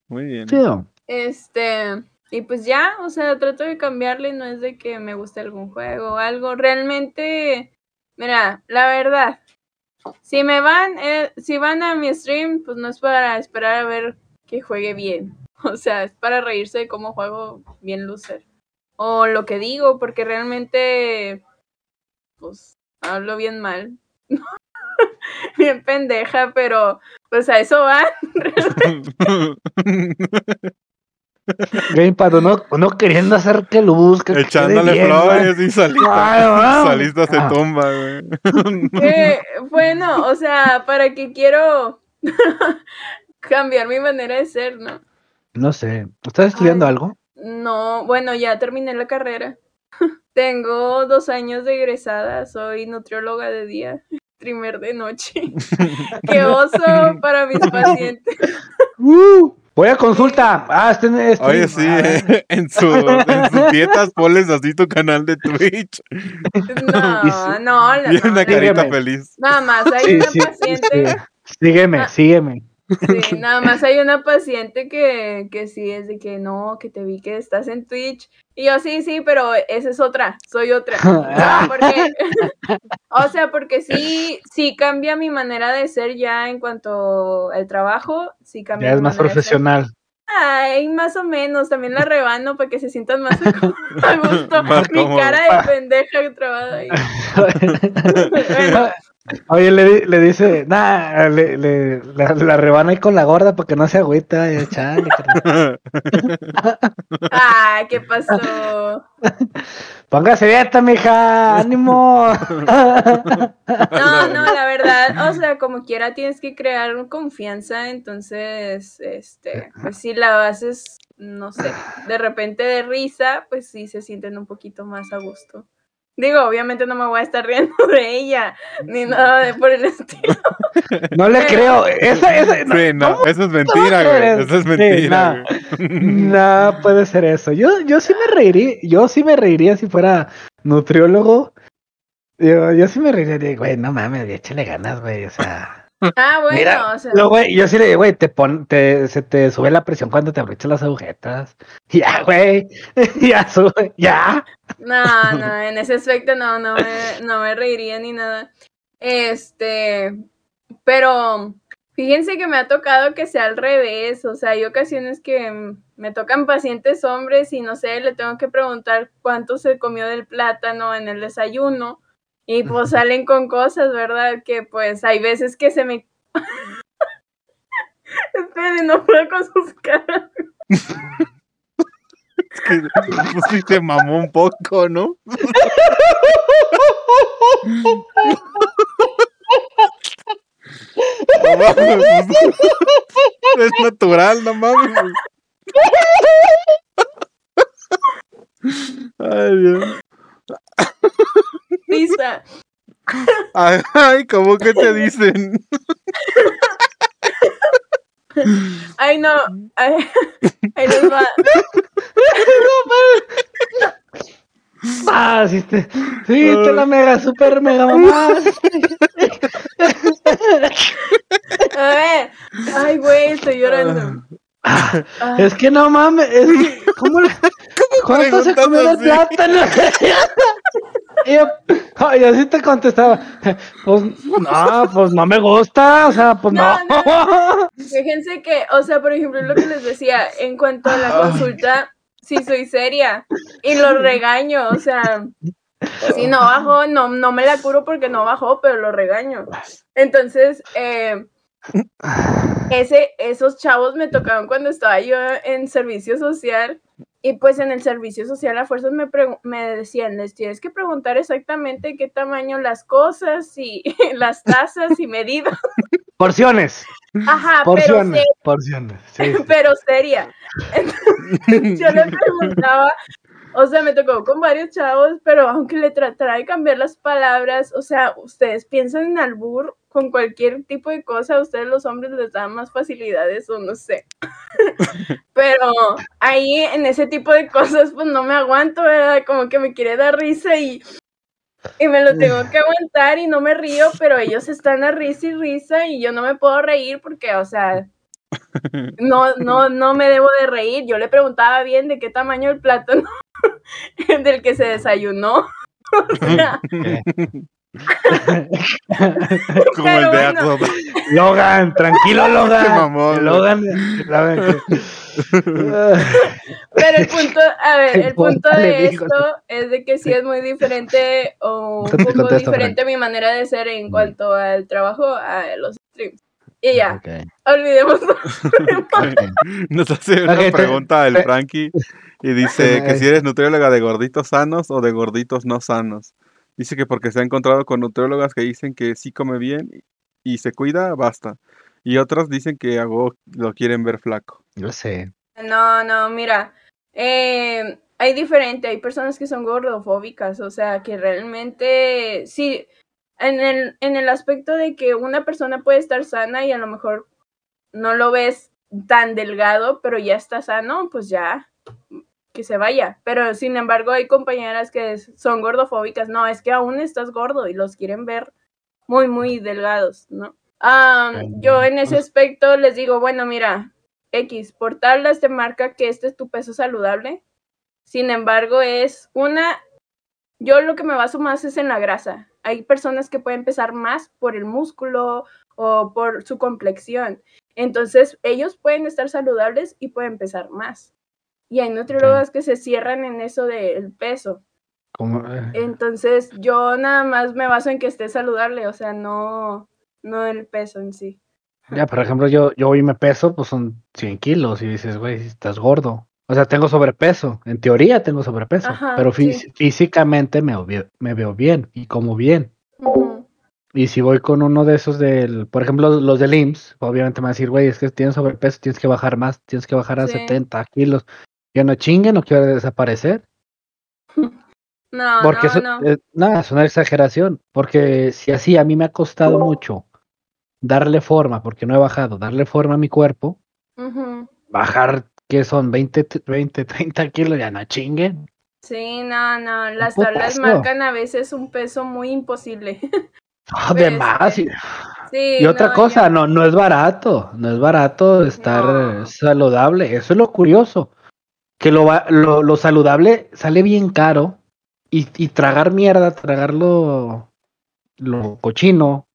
muy bien. chido. Este, y pues ya, o sea, trato de cambiarle, no es de que me guste algún juego o algo. Realmente, mira, la verdad, si me van, eh, si van a mi stream, pues no es para esperar a ver que juegue bien. O sea, es para reírse de cómo juego bien loser. O lo que digo, porque realmente, pues, hablo bien mal. bien pendeja, pero pues a eso va. Gamepad, uno, uno queriendo hacer que lo busque. que Echándole bien, flores y wow. saliste se Ah. tumba, güey. Eh, bueno, o sea, para que quiero cambiar mi manera de ser, ¿no? No sé. ¿Estás estudiando Ay. algo? No, bueno, ya terminé la carrera. Tengo dos años de egresada, soy nutrióloga de día, primer de noche. Qué oso para mis pacientes. Uh, voy a consulta. Ah, este en este- Oye, sí, ah, eh, en, su, en sus dietas pones así tu canal de Twitch. No, no, no, una la- carita Sígueme. feliz. nada más hay sí, una sí, paciente. sí. Sígueme, Ah. sígueme. Sí, nada más hay una paciente que, que sí es de que no, que te vi que estás en Twitch. Y yo sí, sí, pero esa es otra, soy otra. O sea, porque, o sea, porque sí, sí cambia mi manera de ser ya en cuanto al trabajo, sí cambia. Ya es mi más profesional. Ay, más o menos, también la rebano para que se sientan más a gusto. Más mi cómodo. cara de pendeja trabada ahí. Bueno, Oye, le, le dice, nah, le, le- la, la rebana ahí con la gorda para que no se agüita. Y, chale. Ah, ¿qué pasó? Póngase dieta, mija, ánimo. No, no, la verdad, o sea, como quiera tienes que crear confianza, entonces, este, pues si la haces, no sé, de repente de risa, pues sí se sienten un poquito más a gusto. Digo, obviamente no me voy a estar riendo de ella, ni nada de por el estilo. No le creo. Esa, esa, no, Sí, no, eso es mentira, güey. eso? Es Sí, mentira, no. güey. No puede ser eso. Yo, yo sí me reiría, yo sí me reiría si fuera nutriólogo. Yo, yo sí me reiría de, güey, no mames, échale ganas, güey. O sea, Ah, bueno, Mira, o sea, yo sí le digo, güey, te pon, te, se te sube la presión cuando te abrochas las agujetas. Ya, güey, ya sube, ya. no, no, en ese aspecto no, no me, no me reiría ni nada. Este, pero fíjense que me ha tocado que sea al revés, o sea, hay ocasiones que me tocan pacientes hombres y no sé, le tengo que preguntar cuánto se comió del plátano en el desayuno y pues salen con cosas, ¿verdad? Que pues hay veces que se me... Esperen, no puedo con sus caras. Es que pues sí te mamó un poco, ¿no? No mames, es natural, no mames. Ay, Dios. Pisa. Ay, Ay, ¿cómo que te dicen? Ay, no. Ay, ahí les va. Ah, sí, te, sí, te la mega, super mega mamá. A ver. Ay, güey, estoy llorando. Ah, Ah, es que no mames, es que, ¿cómo le, ¿cuánto se comió del plátano? Y yo, así te contestaba, pues, no, pues no me gusta, o sea, pues no. No, Fíjense que, o sea, por ejemplo, lo que les decía, en cuanto a la consulta, sí soy seria y lo regaño, o sea, si no bajó, no, no me la curo porque no bajó, pero lo regaño. Entonces, eh, ese, esos chavos me tocaron cuando estaba yo en servicio social y pues en el servicio social a fuerzas me, me decían, les tienes que preguntar exactamente qué tamaño las cosas y las tazas y medidas. Porciones, Ajá, pero porciones, se- porciones, sí. sí. pero seria. Entonces, yo le preguntaba, o sea, me tocó con varios chavos, pero aunque le tratara de cambiar las palabras, o sea, ustedes piensan en albur con cualquier tipo de cosa, a ustedes los hombres les dan más facilidades o no sé. Pero ahí en ese tipo de cosas, pues no me aguanto, ¿verdad? Como que me quiere dar risa y, y me lo tengo que aguantar y no me río, pero ellos están a risa y risa y yo no me puedo reír porque, o sea, no, no, no me debo de reír. Yo le preguntaba bien de qué tamaño el plátano del que se desayunó. O sea, Como el Pero de bueno. Logan, tranquilo, Logan. Qué mamón. Logan, Logan, que- pero el punto, a ver, el punto de esto es de que sí es muy diferente o un poco diferente mi manera de ser en cuanto al trabajo, a los streams. Y ya, Ok. olvidemos. Nos hace una pregunta el te- Frankie y dice que si eres nutrióloga de gorditos sanos o de gorditos no sanos. Dice que porque se ha encontrado con nutriólogas que dicen que sí come bien y se cuida, basta. Y otras dicen que hago, lo quieren ver flaco. Yo sé. No, no, mira, eh, hay diferente, hay personas que son gordofóbicas, o sea, que realmente, sí, en el, en el aspecto de que una persona puede estar sana y a lo mejor no lo ves tan delgado, pero ya está sano, pues ya, que se vaya. Pero sin embargo, hay compañeras que son gordofóbicas, no, es que aún estás gordo y los quieren ver muy, muy delgados, ¿no? Ah, yo en ese aspecto les digo, bueno, mira, X, por tablas te marca que este es tu peso saludable. Sin embargo, es una. Yo lo que me baso más es en la grasa. Hay personas que pueden pesar más por el músculo o por su complexión. Entonces, ellos pueden estar saludables y pueden pesar más. Y hay nutriólogas que se cierran en eso del peso. Entonces, yo nada más me baso en que esté saludable, o sea, no, no el peso en sí. ya, por ejemplo, yo, yo hoy me peso, pues son 100 kilos y dices, güey, estás gordo. O sea, tengo sobrepeso. En teoría tengo sobrepeso, Ajá, pero sí. físicamente me, veo bien- me veo bien y como bien. Y si voy con uno de esos del, por ejemplo, los del IMSS, obviamente me van a decir, güey, es que tienes sobrepeso, tienes que bajar más, tienes que bajar a Sí. 70 kilos. Yo no chingue, no quiero desaparecer. No, Porque no, eso, no. nada, es una exageración. Porque si así a mí me ha costado mucho darle forma, porque no he bajado, darle forma a mi cuerpo, bajar, que son 20, t- 20, 30 kilos, ya no chinguen. Sí, no, no, las tablas marcan a veces un peso muy imposible. Ah, de Pues, más. Y, Sí, y otra no, cosa, no, no es barato, no es barato estar No. eh, saludable. Eso es lo curioso. Que lo, lo, lo saludable sale bien caro y, y tragar mierda, tragar lo, lo cochino,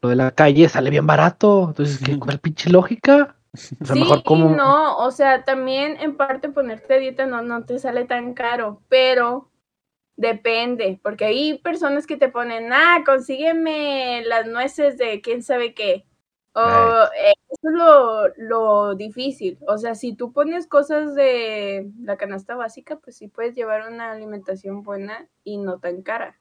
lo de la calle sale bien barato. Entonces, ¿qué, ¿cuál pinche lógica? O sea, sí mejor como... y no, o sea, también en parte ponerte dieta no, no te sale tan caro, pero depende, porque hay personas que te ponen, ah, consígueme las nueces de quién sabe qué. O, eh, eso es lo, lo difícil. O sea, si tú pones cosas de la canasta básica, pues sí puedes llevar una alimentación buena y no tan cara.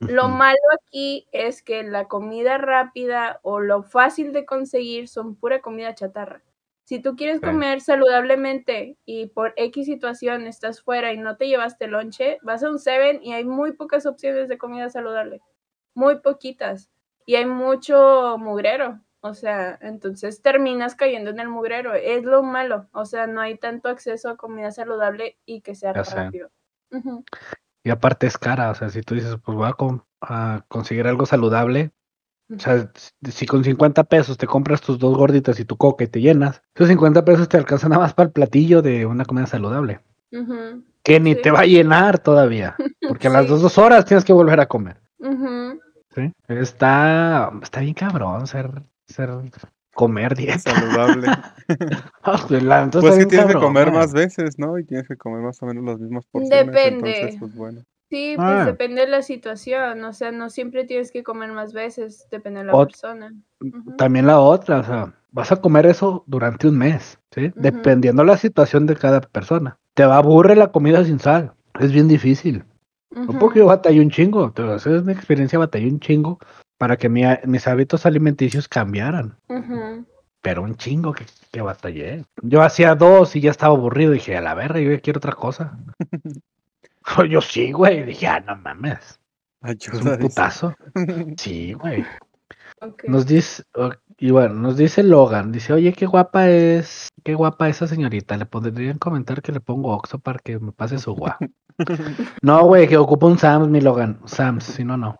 Lo malo aquí es que la comida rápida o lo fácil de conseguir son pura comida chatarra. Si tú quieres comer saludablemente y por X situación estás fuera y no te llevaste lonche, vas a un Seven y hay muy pocas opciones de comida saludable. Muy poquitas. Y hay mucho mugrero. O sea, entonces terminas cayendo en el mugrero. Es lo malo. O sea, no hay tanto acceso a comida saludable y que sea Ya sé. rápido. Ujú. Y aparte es cara, o sea, si tú dices, pues voy a, conseguir algo saludable, o sea, si- con 50 pesos te compras tus dos gorditas y tu coca y te llenas, esos 50 pesos te alcanzan nada más para el platillo de una comida saludable, Ujú. que ni Sí. te va a llenar todavía, porque a las Sí. dos, dos horas tienes que volver a comer. Ujú. ¿sí? Está, está bien cabrón ser, ser comer dieta. Saludable. Entonces Pues está que bien tienes que comer ¿no? más veces, ¿no? Y tienes que comer más o menos las mismas porciones. Depende. Entonces, pues bueno. Sí, pues Ah. depende de la situación, o sea, no siempre tienes que comer más veces, depende de la Ot- persona. También la otra, o sea, vas a comer eso durante un mes, ¿sí? Dependiendo la situación de cada persona. Te va a aburre la comida sin sal, es bien difícil. No Ujú. porque yo batallé un chingo, te voy a hacer una experiencia, batallé un chingo para que mi- mis hábitos alimenticios cambiaran. Pero un chingo que, que batallé. Yo hacía dos y ya estaba aburrido. Dije, a la verga, yo ya quiero otra cosa. yo sí, güey. Dije, ah, no mames. Es un dice. putazo. Sí, güey. Nos dice, y bueno, nos dice Logan, dice, oye, qué guapa es, qué guapa esa señorita. Le podrían comentar que le pongo Oxo para que me pase su guau. no, güey, que ocupa un Sams, mi Logan. Sams, si no, no.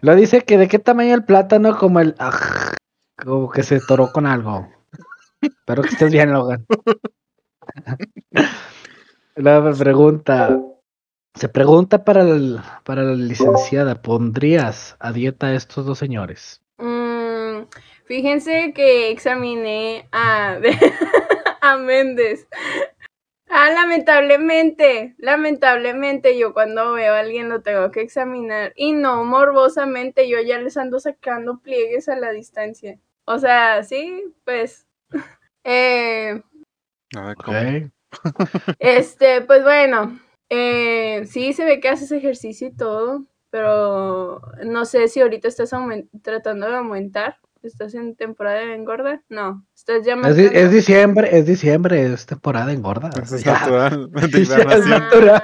Lo dice que de qué tamaño el plátano como el aj, como que se toró con algo. Espero que estés bien, Logan. La pregunta. Se pregunta para, el- para la licenciada, ¿pondrías a dieta a estos dos señores? Mm, fíjense que examiné a, a Méndez. Ah, lamentablemente, lamentablemente yo cuando veo a alguien lo tengo que examinar y no morbosamente yo ya les ando sacando pliegues a la distancia. O sea, sí, pues, eh, A ver, ¿cómo? Ok. este, pues bueno, eh, sí se ve que haces ejercicio y todo, pero no sé si ahorita estás tratando de aumentar. ¿Estás en temporada de engorda? No, estás ya Es, di- marcando- es diciembre, es diciembre, es temporada engorda. Eso es natural. De es natural.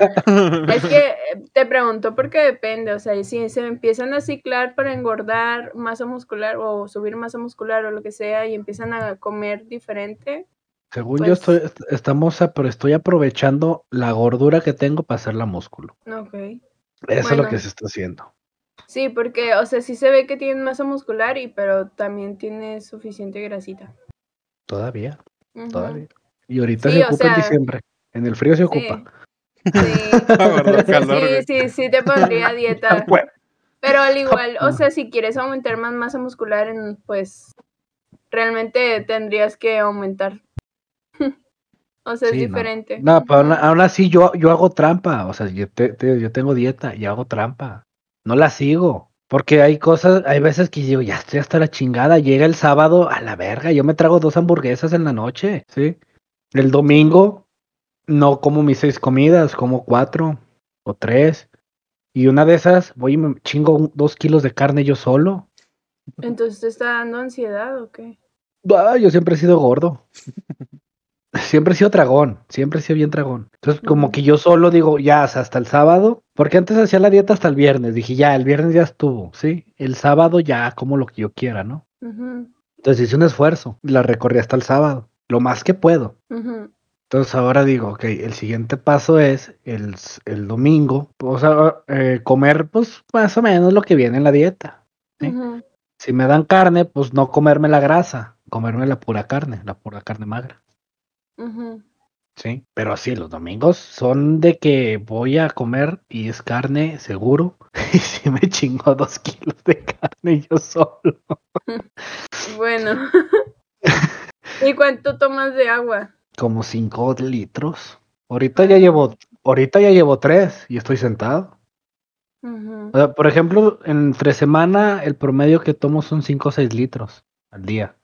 Es que eh, te pregunto porque depende, o sea, si se empiezan a ciclar para engordar masa muscular o subir masa muscular o lo que sea y empiezan a comer diferente, Según Pues- yo estoy, est- estamos, a- pero estoy aprovechando la gordura que tengo para hacerla músculo. ok. Eso es lo que se está haciendo. Sí, porque, o sea, sí se ve que tienen masa muscular y pero también tiene suficiente grasita. Todavía, todavía. Y ahorita Sí, se ocupa en diciembre. En el frío se Sí. ocupa. Sí. Sí, sí, sí te pondría dieta. Bueno, Pero al igual, o sea, si quieres aumentar más masa muscular, en, pues realmente tendrías que aumentar. O sea, es Sí, diferente. No, pero aún, así yo, yo hago trampa. O sea, yo, te- te- yo tengo dieta y hago trampa. No la sigo. Porque hay cosas, hay veces que digo, ya estoy hasta la chingada. Llega el sábado a la verga. Yo me trago dos hamburguesas en la noche. ¿sí? El domingo no como mis seis comidas, como cuatro o tres. Y una de esas voy y me chingo dos kilos de carne yo solo. Entonces te está dando ansiedad o qué? Ah, yo siempre he sido gordo. Siempre he sido tragón, siempre he sido bien tragón. Entonces, como que yo solo digo, ya, hasta el sábado, porque antes hacía la dieta hasta el viernes. Dije, ya, el viernes ya estuvo, ¿sí? El sábado ya como lo que yo quiera, ¿no? Ujú, Entonces hice un esfuerzo, la recorrí hasta el sábado, lo más que puedo. Entonces ahora digo, ok, el siguiente paso es el, el domingo, o sea, eh, comer pues más o menos lo que viene en la dieta. Sí. Si me dan carne, pues no comerme la grasa, comerme la pura carne, la pura carne magra. Sí, pero sí, los domingos son de que voy a comer y es carne seguro. Y si me chingo dos kilos de carne yo solo. Bueno. ¿Y cuánto tomas de agua? Como cinco litros. Ahorita ya llevo, ahorita ya llevo tres y estoy sentado. Ujú, O sea, por ejemplo, entre semana el promedio que tomo son 5 o 6 litros al día.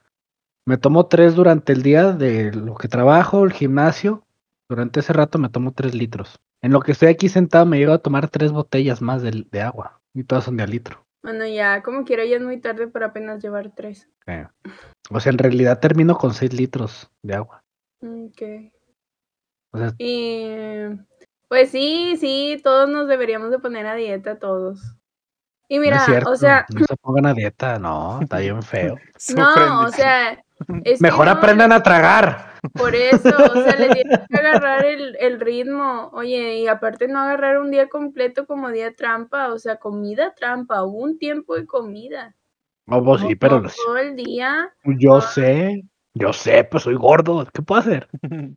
Me tomo 3 durante el día de lo que trabajo, el gimnasio. Durante ese rato me tomo 3 litros. En lo que estoy aquí sentado me llego a tomar 3 botellas más de, de agua. Y todas son de a litro. Bueno, ya, como quiera, ya es muy tarde para apenas llevar tres. Eh, O sea, en realidad termino con 6 litros de agua. Ok. O sea, Y pues sí, sí, todos nos deberíamos de poner a dieta, todos. Y no mira, es cierto. o sea, No se pongan a dieta, no, está bien feo. no, o sea, es Mejor no, aprendan a tragar. Por eso, o sea, le tienes que agarrar el, el ritmo. Oye, y aparte no agarrar un día completo como día trampa, o sea, comida trampa, un tiempo de comida. No, pues sí, pero todo el día. yo sé, yo sé, pues soy gordo. ¿Qué puedo hacer?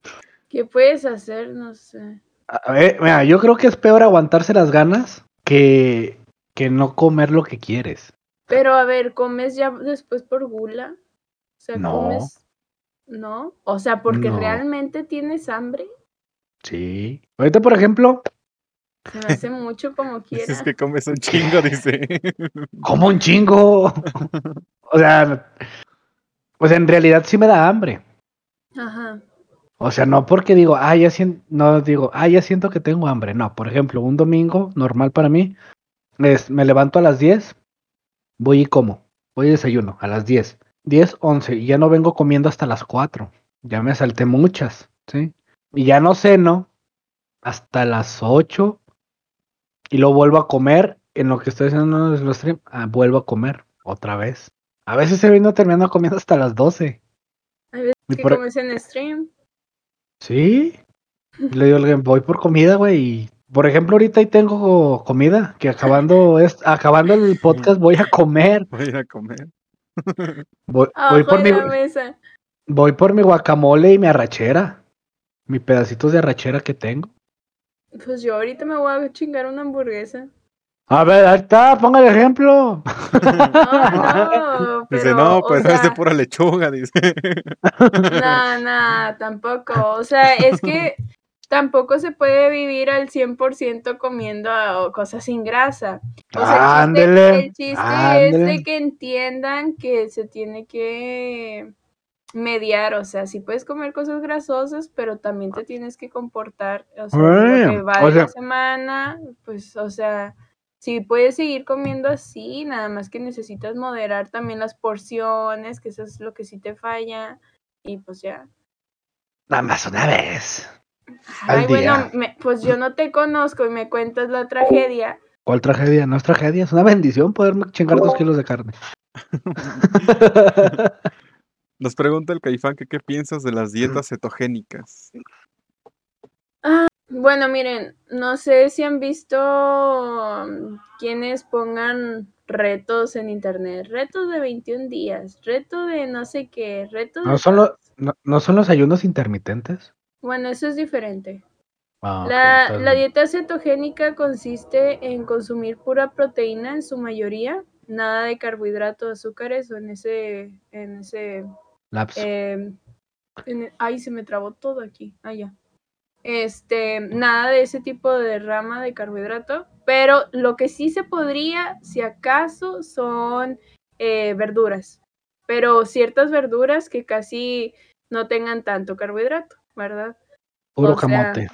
¿Qué puedes hacer? No sé. A ver, mira, yo creo que es peor aguantarse las ganas que, que no comer lo que quieres. Pero a ver, ¿comes ya después por gula? O sea, No. comes. ¿No? O sea, porque No. realmente tienes hambre. Sí. Ahorita, por ejemplo, Se me hace mucho como quiera. Dices que comes un chingo, dice. como un chingo. o sea, pues en realidad sí me da hambre. Ajá. O sea, no porque digo, ah, ya siento, no digo, ah, ya siento que tengo hambre. No, por ejemplo, un domingo normal para mí es, me levanto a las 10, voy y como, voy y desayuno a las 10, 10, 11, y ya no vengo comiendo hasta las 4. Ya me salté muchas, ¿sí? Y ya no ceno hasta las 8 y lo vuelvo a comer en lo que estoy haciendo en los stream, ah, vuelvo a comer otra vez. A veces se vino terminando comiendo hasta las 12. Hay veces Y que por- comes en stream. Sí. Le digo, al game, voy por comida, güey. y, Por ejemplo, ahorita ahí tengo comida, que acabando es, acabando el podcast voy a comer. Voy a comer. Voy, por de mi, la mesa. voy por mi guacamole y mi arrachera. Mi pedacitos de arrachera que tengo. Pues yo ahorita me voy a chingar una hamburguesa. A ver, ahí está, ponga el ejemplo. No, no, Dice, pero, no, o pues es de pura lechuga, dice. No, no, tampoco. O sea, es que tampoco se puede vivir al 100% comiendo ah, cosas sin grasa. O sea, el chiste, Ándele, es de que entiendan que se tiene que mediar. O sea, sí puedes comer cosas grasosas, pero también te tienes que comportar. O sea, lo que va o de la semana, pues, o sea, sí puedes seguir comiendo así, nada más que necesitas moderar también las porciones, que eso es lo que sí te falla. Y pues ya. Nada más una vez. Al Ay, bueno, me- pues yo no te conozco y me cuentas la tragedia. ¿Cuál tragedia? No es tragedia, es una bendición poderme chingar dos kilos de carne. Nos pregunta el Caifán que qué piensas de las dietas cetogénicas. Bueno, miren, no sé si han visto um, quienes pongan retos en internet, retos de 21 días, reto de no sé qué, reto de... ¿No son, lo- no, no son los ayunos intermitentes? Bueno, eso es diferente. Ah, La, la dieta cetogénica consiste en consumir pura proteína en su mayoría, nada de carbohidratos, azúcares o en ese, en ese Lapso. eh, en el- ay, se me trabó todo aquí. Ah, ya. Este, nada de ese tipo de rama de carbohidrato, pero lo que sí se podría, si acaso, son eh, verduras, pero ciertas verduras que casi no tengan tanto carbohidrato, ¿verdad? Puro o sea, camote.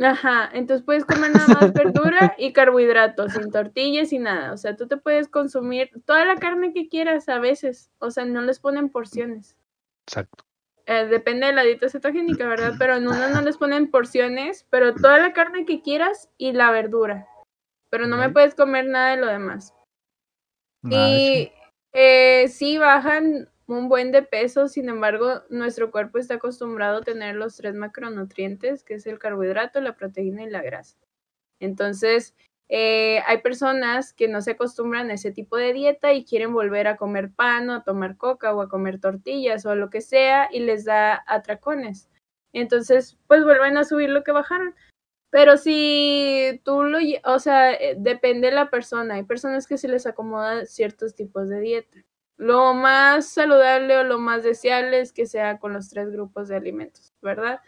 Ajá, entonces puedes comer nada más verdura y carbohidratos, sin tortillas y nada. O sea, tú te puedes consumir toda la carne que quieras a veces. O sea, no les ponen porciones. Exacto. Eh, depende de la dieta cetogénica, ¿verdad? Pero en una no les ponen porciones, pero toda la carne que quieras y la verdura. Pero no me puedes comer nada de lo demás. Nada de Y eh, sí bajan un buen de peso, sin embargo, nuestro cuerpo está acostumbrado a tener los tres macronutrientes, que es el carbohidrato, la proteína y la grasa. Entonces, eh, hay personas que no se acostumbran a ese tipo de dieta y quieren volver a comer pan o a tomar coca o a comer tortillas o lo que sea y les da atracones. Entonces, pues vuelven a subir lo que bajaron. Pero si tú lo, o sea, eh, depende de la persona. Hay personas que se les acomoda ciertos tipos de dieta. Lo más saludable o lo más deseable es que sea con los tres grupos de alimentos, ¿verdad?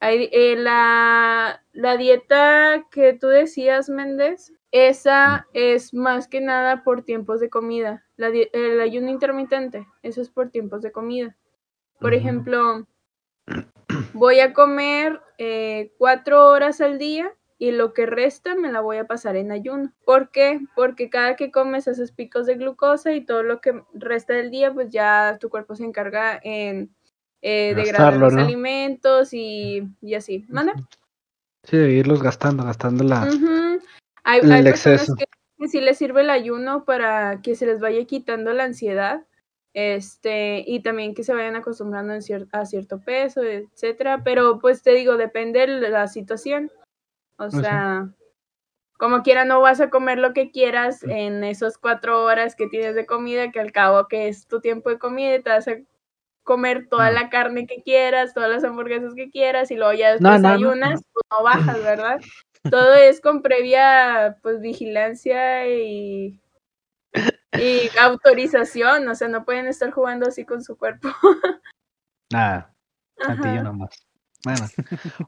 Hay, eh, la, la dieta que tú decías, Méndez, esa es más que nada por tiempos de comida. La el ayuno intermitente, eso es por tiempos de comida. Por ejemplo, voy a comer eh, cuatro horas al día y lo que resta me la voy a pasar en ayuno. ¿Por qué? Porque cada que comes haces picos de glucosa y todo lo que resta del día, pues ya tu cuerpo se encarga en eh, degradar los ¿no? alimentos y, y así. ¿Manda? Sí, de irlos gastando, gastando la. Hay, el hay exceso. que, que sí les sirve el ayuno para que se les vaya quitando la ansiedad, este, y también que se vayan acostumbrando en cier- a cierto peso, etcétera. Pero pues te digo, depende de la situación. O sea, como quiera, no vas a comer lo que quieras en esas cuatro horas que tienes de comida, que al cabo que es tu tiempo de comida, y te vas a comer toda la carne que quieras, todas las hamburguesas que quieras, y luego ya después no, no, ayunas, no. pues no bajas, ¿verdad? Todo es con previa pues vigilancia y, y autorización, o sea, no pueden estar jugando así con su cuerpo. Nada, tantillo Ajá. nomás. Bueno.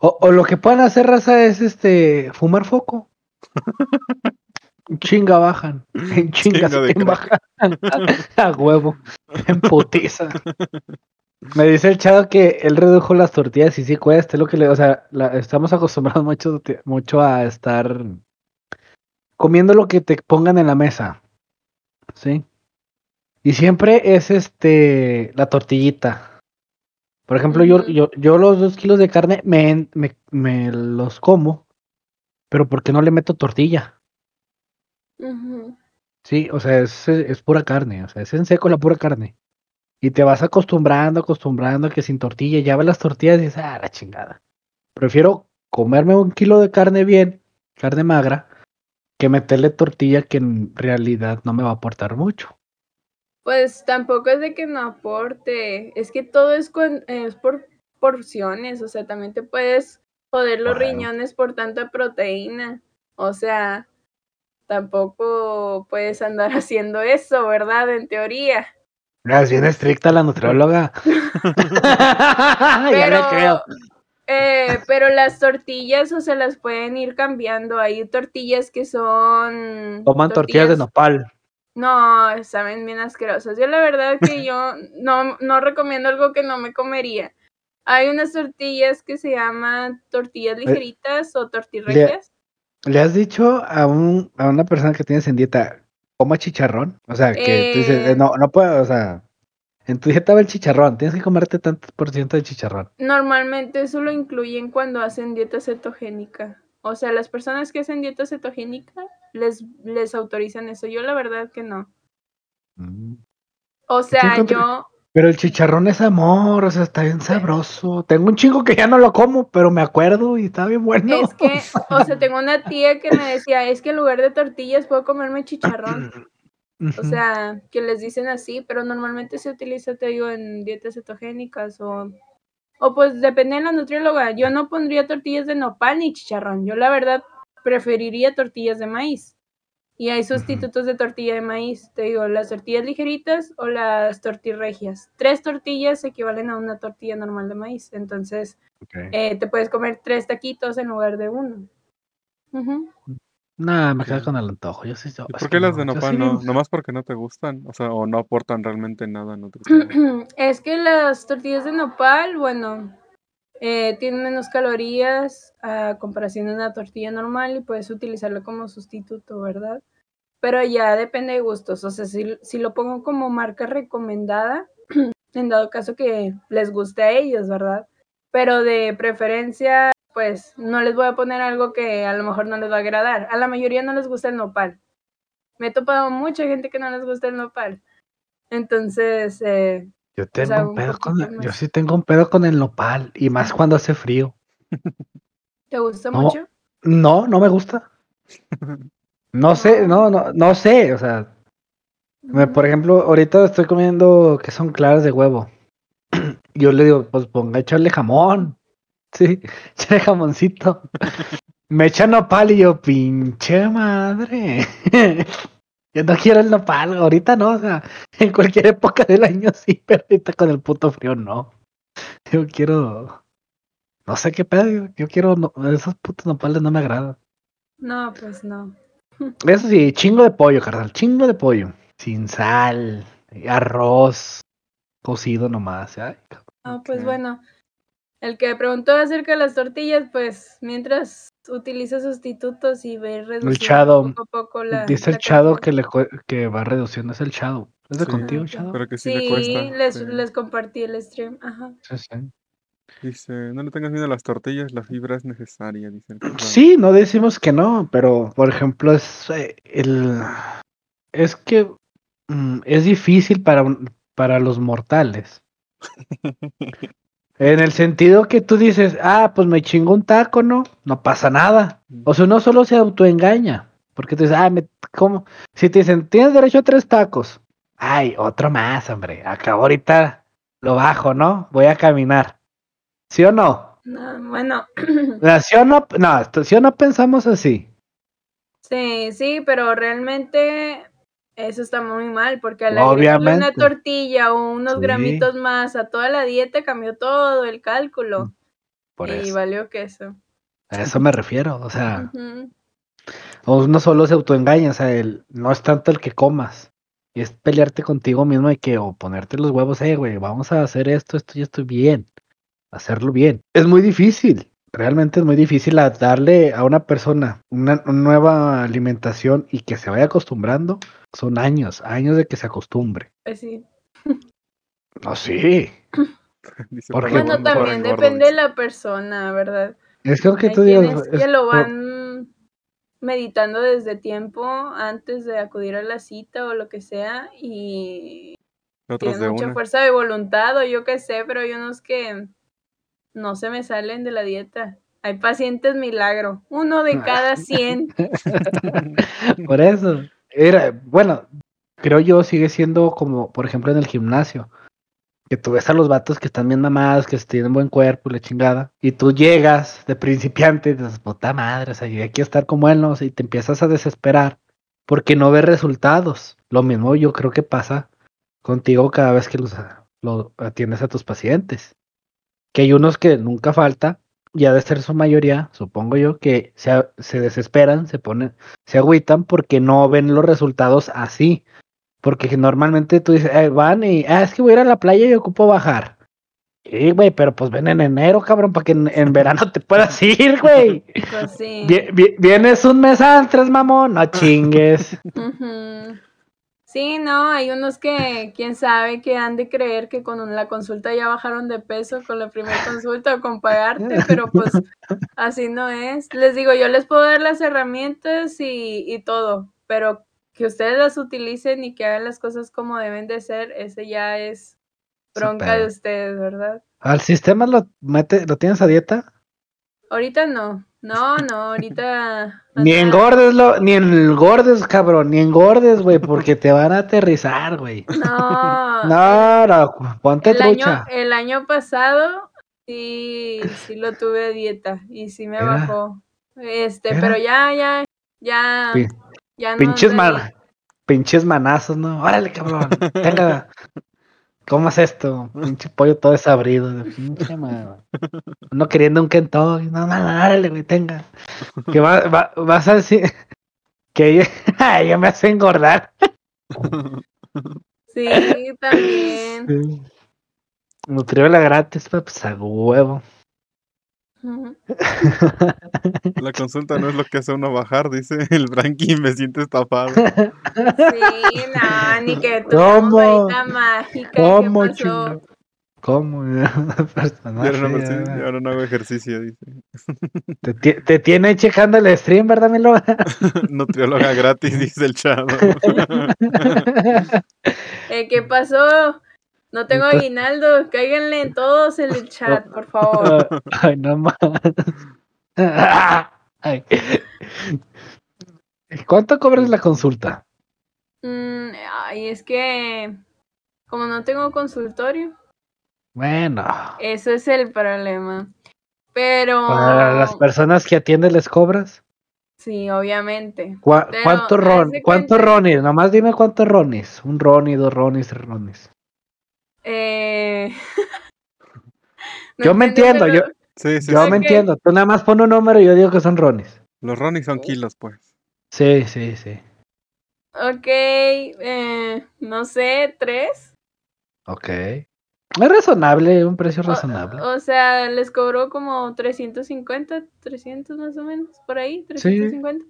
O, o lo que pueden hacer, raza, es este fumar foco. Chinga bajan. En chinga, bajan. A huevo. En putiza. Me dice el chavo que él redujo las tortillas y sí cuesta, es lo que le, o sea, la- estamos acostumbrados mucho, mucho a estar comiendo lo que te pongan en la mesa. ¿Sí? Y siempre es este la tortillita. Por ejemplo, yo, yo, yo los dos kilos de carne me, me, me los como, pero porque no le meto tortilla. Sí, o sea, es, es pura carne, o sea, es en seco la pura carne. Y te vas acostumbrando, acostumbrando que sin tortilla, ya ves las tortillas y dices, ah, la chingada. Prefiero comerme un kilo de carne bien, carne magra, que meterle tortilla que en realidad no me va a aportar mucho. Pues tampoco es de que no aporte, es que todo es, con, es por porciones, o sea, también te puedes joder los Bueno. riñones por tanta proteína, o sea, tampoco puedes andar haciendo eso, ¿verdad? En teoría. Es bien estricta la ya le Pero, creo. eh, pero las tortillas, o sea, las pueden ir cambiando. Hay tortillas que son. Toman tortillas de nopal. No, saben bien asquerosas. Yo la verdad que yo no, no recomiendo algo que no me comería. Hay unas tortillas que se llaman tortillas ligeritas o tortirregias. ¿Le has dicho a, un, a una persona que tienes en dieta, coma chicharrón? O sea, que tú dices, Eh. eh, no, no puedo, o sea, en tu dieta va el chicharrón, tienes que comerte tanto por ciento de chicharrón. Normalmente eso lo incluyen cuando hacen dieta cetogénica. O sea, las personas que hacen dieta cetogénica les, les autorizan eso. Yo la verdad que no. Mm. O sea, yo, Pero el chicharrón es amor, o sea, está bien sabroso. Tengo un chingo que ya no lo como, pero me acuerdo y está bien bueno. es que, o sea, tengo una tía que me decía, es que en lugar de tortillas puedo comerme chicharrón. O sea, que les dicen así, pero normalmente se utiliza, te digo, en dietas cetogénicas o, o pues depende de la nutrióloga. Yo no pondría tortillas de nopal ni chicharrón. Yo la verdad preferiría tortillas de maíz. Y hay sustitutos de tortilla de maíz. Te digo, las tortillas ligeritas o las tortirregias. Tres tortillas equivalen a una tortilla normal de maíz. Entonces, eh, te puedes comer tres taquitos en lugar de uno. Ujú. Nah, me quedo Ok. con el antojo. Yo sí, yo- ¿Y es por qué las de no, yo nopal sí no? bien- Nomás porque no te gustan, o sea, o no aportan realmente nada nutritivo. Es que las tortillas de nopal, bueno, eh, tienen menos calorías a comparación de una tortilla normal y puedes utilizarlo como sustituto, ¿verdad? Pero ya depende de gustos. O sea, si, si lo pongo como marca recomendada, en dado caso que les guste a ellos, ¿verdad? Pero de preferencia, pues no les voy a poner algo que a lo mejor no les va a agradar. A la mayoría no les gusta el nopal. Me he topado mucha gente que no les gusta el nopal. Entonces, eh, Yo pues tengo un un pedo con el- yo sí tengo un pedo con el nopal y más cuando hace frío. ¿te gusta No. mucho? No, no me gusta. No sé, no, no, no sé, o sea, me- por ejemplo, ahorita estoy comiendo que son claras de huevo. Yo le digo, pues ponga echarle jamón. Sí, echarle jamoncito. Me echan nopal y yo, pinche madre. Yo no quiero el nopal, ahorita no, o sea, en cualquier época del año sí, pero ahorita con el puto frío no. Yo quiero, no sé qué pedo, yo, quiero, no- esos putos nopales no me agradan. No, pues no. Eso sí, chingo de pollo, carnal, chingo de pollo. Sin sal, arroz, cocido nomás. Ay. Ah, pues bueno. El que preguntó acerca de las tortillas, pues mientras utiliza sustitutos y ve reduciendo poco a poco la. Dice el la Chado que, le, que va reduciendo, es el Chado. ¿Es de Sí. contigo. Chado? Pero que sí, Sí, le cuesta. les, sí. les compartí el stream. Ajá. Sí, sí. Dice, no le tengas miedo a las tortillas, la fibra es necesaria, dice el. Sí, no decimos que no, pero por ejemplo es eh, el es que mm, es difícil para un- para los mortales. En el sentido que tú dices, ah, pues me chingo un taco, ¿no? No pasa nada. O sea, uno solo se autoengaña. Porque tú dices, ah, me, ¿cómo? Si te dicen, tienes derecho a tres tacos. Ay, otro más, hombre. Acabo ahorita lo bajo, ¿no? Voy a caminar. ¿Sí o no? No, bueno, ¿Sí o no? No, esto- ¿sí o no pensamos así? sí, sí, pero realmente eso está muy mal porque al agregarle una tortilla o unos Sí. gramitos más a toda la dieta cambió todo el cálculo Por y eso. valió queso. A eso me refiero. O sea, Ujú. uno solo se autoengaña. O sea, el, no es tanto el que comas. Y es pelearte contigo mismo y que, o ponerte los huevos, eh, güey, vamos a hacer esto, esto y esto bien. Hacerlo bien. Es muy difícil. Realmente es muy difícil a darle a una persona una, una nueva alimentación y que se vaya acostumbrando. Son años, años de que se acostumbre. Pues sí. No, sí. Porque- Bueno, también depende de la persona, ¿verdad? Es que Hay tú digas. es que lo por- van meditando desde tiempo antes de acudir a la cita o lo que sea y Otros de tienen mucha una. fuerza de voluntad o yo qué sé, pero hay unos que no se me salen de la dieta. Hay pacientes milagro, uno de cada 100. Por eso. Era, bueno, creo yo sigue siendo como, por ejemplo, en el gimnasio. Que tú ves a los vatos que están bien mamados, que tienen buen cuerpo y la chingada. Y tú llegas de principiante y dices, puta madre, o sea, yo quiero estar como él, ¿no? Y te empiezas a desesperar porque no ves resultados. Lo mismo yo creo que pasa contigo cada vez que los, lo atiendes a tus pacientes. Que hay unos que nunca falta, ya de ser su mayoría, supongo yo, que se, se desesperan, se ponen, se agüitan porque no ven los resultados así. Porque normalmente tú dices, "Eh, van y, ah, es que voy a ir a la playa y ocupo bajar. Sí, güey, pero pues ven en enero, cabrón, para que en, en verano te puedas ir, güey. Pues sí. Vi- vi- Vienes un mes antes, mamón, no chingues. Sí, no, hay unos que, quién sabe, que han de creer que con la consulta ya bajaron de peso con la primera consulta o con pagarte, pero pues así no es. Les digo, yo les puedo dar las herramientas y, y todo, pero que ustedes las utilicen y que hagan las cosas como deben de ser, ese ya es bronca de ustedes, ¿verdad? ¿Al sistema lo mete, lo tienes a dieta? Ahorita no, no, no, ahorita... Ni engordes, lo, ni engordes, cabrón, ni engordes, güey, porque te van a aterrizar, güey. No, No, no, ponte el año, trucha. el año pasado sí, sí lo tuve a dieta y sí me Era- bajó. Este, era- pero ya, ya, ya. Ya no Pinches, man, pinches manazos, ¿no? Órale, cabrón. Tenga. ¿Cómo es esto? Pinche pollo todo desabrido. de Pinche madre. Uno queriendo un Kentucky. No, no, no, órale, güey, tenga. Que va, va- vas a decir que ella, ella me hace engordar. Sí, también. Nutriola gratis, pues a huevo. La consulta no es lo que hace uno bajar, dice el Frankie, me siento estafado. Sí, no, ni que tú ¿Cómo? mágica. ¿Cómo, ¿Qué pasó? ¿Cómo? Personaje, Y ahora, no, ya, y ahora no hago ejercicio, dice. te, te tiene ahí checando el stream, ¿verdad, Milo? Nutrióloga gratis, dice el chavo. Eh, ¿Qué pasó? No tengo aguinaldo. Cáiganle en todos en el chat, por favor. Ay, no más. Ay. ¿Cuánto cobras la consulta? Mm, ay, es que como no tengo consultorio, Bueno, eso es el problema. Pero para las personas que atiendes les cobras. sí, obviamente. ¿Cuá- Pero, ¿Cuántos ron, cuántos ronis? Nomás dime cuántos ronis. Un roni, dos ronis, tres ronis. Eh... no Yo me entiendo, pero- Sí, sí, Yo sí. me entiendo. Tú nada más pon un número y yo digo que son ronis. Los Ronnie son kilos, pues. Sí, sí, sí. Ok, eh, no sé, tres. Ok. Es razonable, un precio razonable. O, o sea, les cobró como 350, 300 más o menos, por ahí, 350.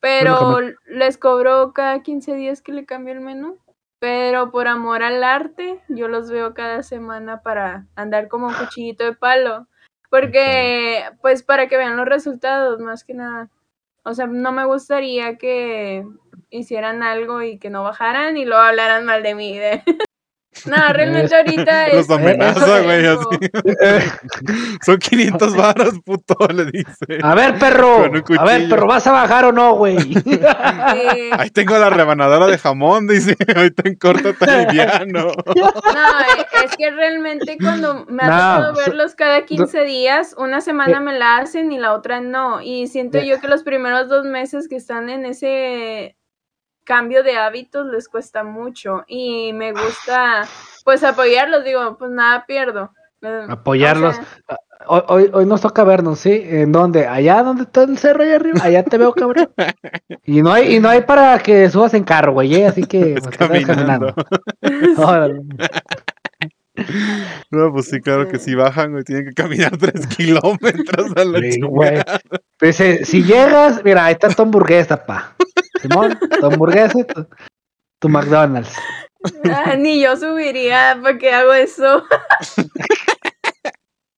Pero les cobró cada 15 días que le cambió el menú. Pero por amor al arte, yo los veo cada semana para andar como un cuchillito de palo. Porque, pues, para que vean los resultados, más que nada. O sea, no me gustaría que hicieran algo y que no bajaran y luego hablaran mal de mí. No, realmente ahorita es... Los amenaza, güey. Son 500 varas, puto, le dice. A ver, perro. A ver, perro, ¿vas a bajar o no, güey? eh, Ahí tengo la rebanadora de jamón, dice. Ahorita en corto tan liviano. No, eh, es que realmente cuando me ha tocado so- verlos cada 15 días, una semana Eh. me la hacen y la otra no. Y siento yo que los primeros dos meses que están en ese cambio de hábitos les cuesta mucho. Y me gusta, pues, apoyarlos. Digo, pues nada pierdo. Eh, Apoyarlos. o sea, Hoy, hoy, hoy nos toca vernos, ¿sí? ¿En dónde? Allá donde está el cerro allá arriba. Allá te veo, cabrón. Y no hay, y no hay para que subas en carro, güey. ¿eh? Así que Es pues, que vayas caminando. No, pues sí, claro que si bajan, güey, tienen que caminar 3 kilómetros a la Sí, chingada. güey. Dice, si llegas, mira, ahí está tu hamburguesa, pa. Simón, tu hamburguesa y tu, tu McDonald's. ah, ni yo subiría porque hago eso.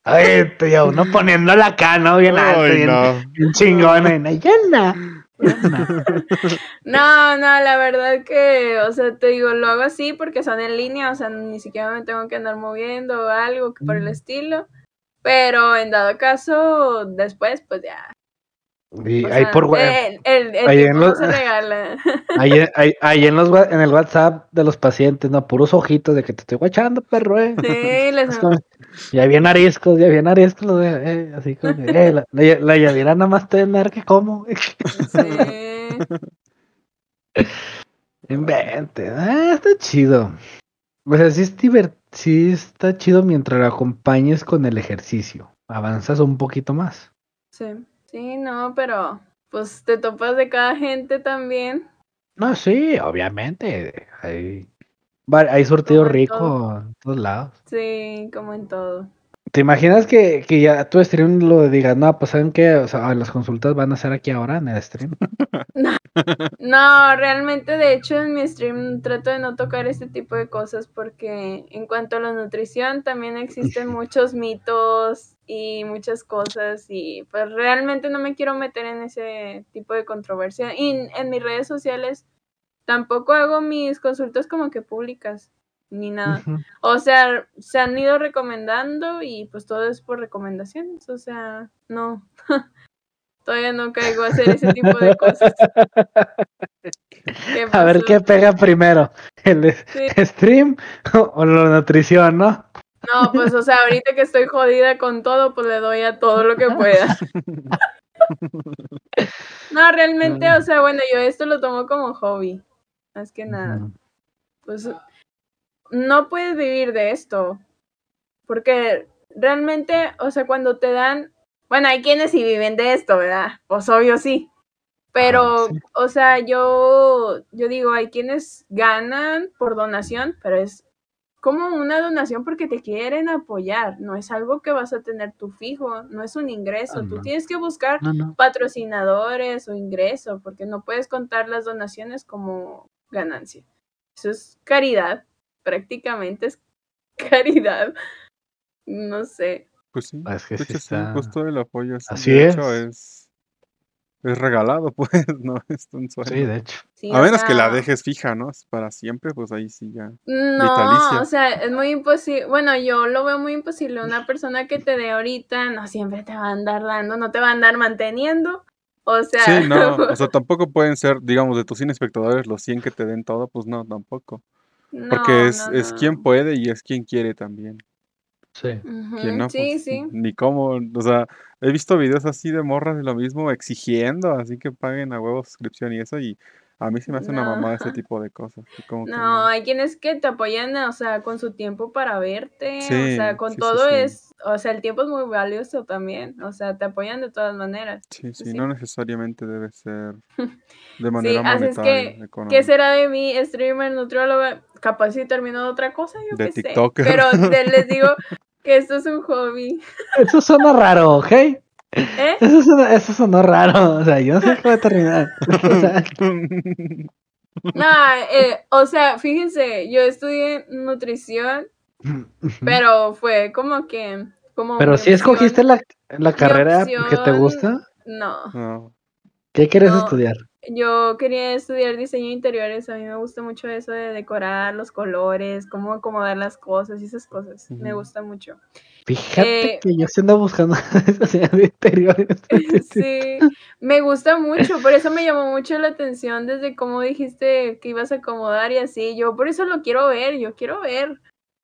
Ay, tío, uno poniéndola acá, ¿no? Bien alto, Ay, bien, no. bien chingón. en llena. No, no, la verdad que, o sea, te digo, lo hago así porque son en línea, o sea, ni siquiera me tengo que andar moviendo o algo por el estilo. Pero en dado caso, después, pues ya. Y o ahí sea, por. El, el, el ahí en los- se regala. Ahí, ahí, ahí en, los, en el WhatsApp de los pacientes, ¿no? Puros ojitos de que te estoy guachando, perro, eh. Sí, les Es como, ya bien ariscos, ya bien ariscos, eh, así como, eh, la, la, la Yadira nada más te andar que como. sí. Invente, ah, está chido. O sea, sí, es divert- sí está chido mientras lo acompañes con el ejercicio. Avanzas un poquito más. Sí, sí, no, pero pues te topas de cada gente también. No, sí, obviamente. Hay, hay surtido Como en rico todo. en todos lados. Sí, como en todo. ¿Te imaginas que, que ya tu stream lo digas? No, pues saben que o sea, las consultas van a ser aquí ahora en el stream. No, realmente, de hecho, en mi stream trato de no tocar este tipo de cosas porque en cuanto a la nutrición también existen muchos mitos y muchas cosas y pues realmente no me quiero meter en ese tipo de controversia. Y en, en mis redes sociales tampoco hago mis consultas como que públicas ni nada. O sea, se han ido recomendando y pues todo es por recomendaciones. O sea, no. Todavía no caigo a hacer ese tipo de cosas. ¿Qué A ver qué pega primero, el Sí. stream o, o la nutrición, ¿no? No, pues, o sea, ahorita que estoy jodida con todo, pues le doy a todo lo que pueda. No, realmente, Ah. o sea, bueno, yo esto lo tomo como hobby. Más que nada. Pues no puedes vivir de esto. Porque realmente, o sea, cuando te dan. Bueno, hay quienes sí viven de esto, ¿verdad? Pues obvio sí. Pero, Ah, sí. o sea, yo, yo digo, hay quienes ganan por donación, pero es como una donación porque te quieren apoyar. No es algo que vas a tener tú fijo, no es un ingreso. Ah, Tú tienes que buscar No, no. patrocinadores o ingreso, porque no puedes contar las donaciones como ganancia. Eso es caridad, prácticamente es caridad. No sé. Pues sí. Es que sí está. justo el apoyo así, Así de hecho, es. es, es regalado, pues, no es un sueldo. Sí, de hecho. Sí, A menos que la dejes fija, ¿no? Es Para siempre, pues ahí sí ya. No, vitalicia. o sea, es muy imposible. Bueno, yo lo veo muy imposible. Una persona que te dé ahorita no siempre te va a andar dando, no te va a andar manteniendo. O sea, Sí, no, o sea, tampoco pueden ser, digamos, de tus 100 espectadores los 100 que te den todo, pues no, tampoco. Porque no, es, no, es quien puede y es quien quiere también. Sí. Quien no, sí, pues sí. ni cómo, o sea, he visto videos así de morras de lo mismo exigiendo, así que paguen a huevo suscripción y eso, y a mí se me hace una No. mamada ese tipo de cosas. como que No, hay quienes que te apoyan, o sea, con su tiempo para verte, o Sí, sea, con sí, todo sí. es, o sea, el tiempo es muy valioso también, o sea, te apoyan de todas maneras. Sí, sí, no necesariamente debe ser de Sí, manera así es monetaria, que, ¿qué económica. será de mí, streamer, nutrióloga? Capaz si termino de otra cosa, yo De qué sé. Pero te- les digo que esto es un hobby. Eso suena raro, ¿ok? ¿Eh? Eso, suena- eso sonó raro. O sea, yo no sé qué va a terminar. O sea, No, eh, o sea, fíjense, yo estudié nutrición, pero fue como que, como Pero si escogiste la, la carrera que te gusta, No, No, ¿qué quieres No. estudiar? Yo quería estudiar diseño de interiores, a mí me gusta mucho eso de decorar los colores, cómo acomodar las cosas y esas cosas, me gusta mucho. Fíjate Eh, que yo sí ando buscando diseño de interiores. Sí, me gusta mucho, por eso me llamó mucho la atención desde cómo dijiste que ibas a acomodar y así, yo por eso lo quiero ver, yo quiero ver.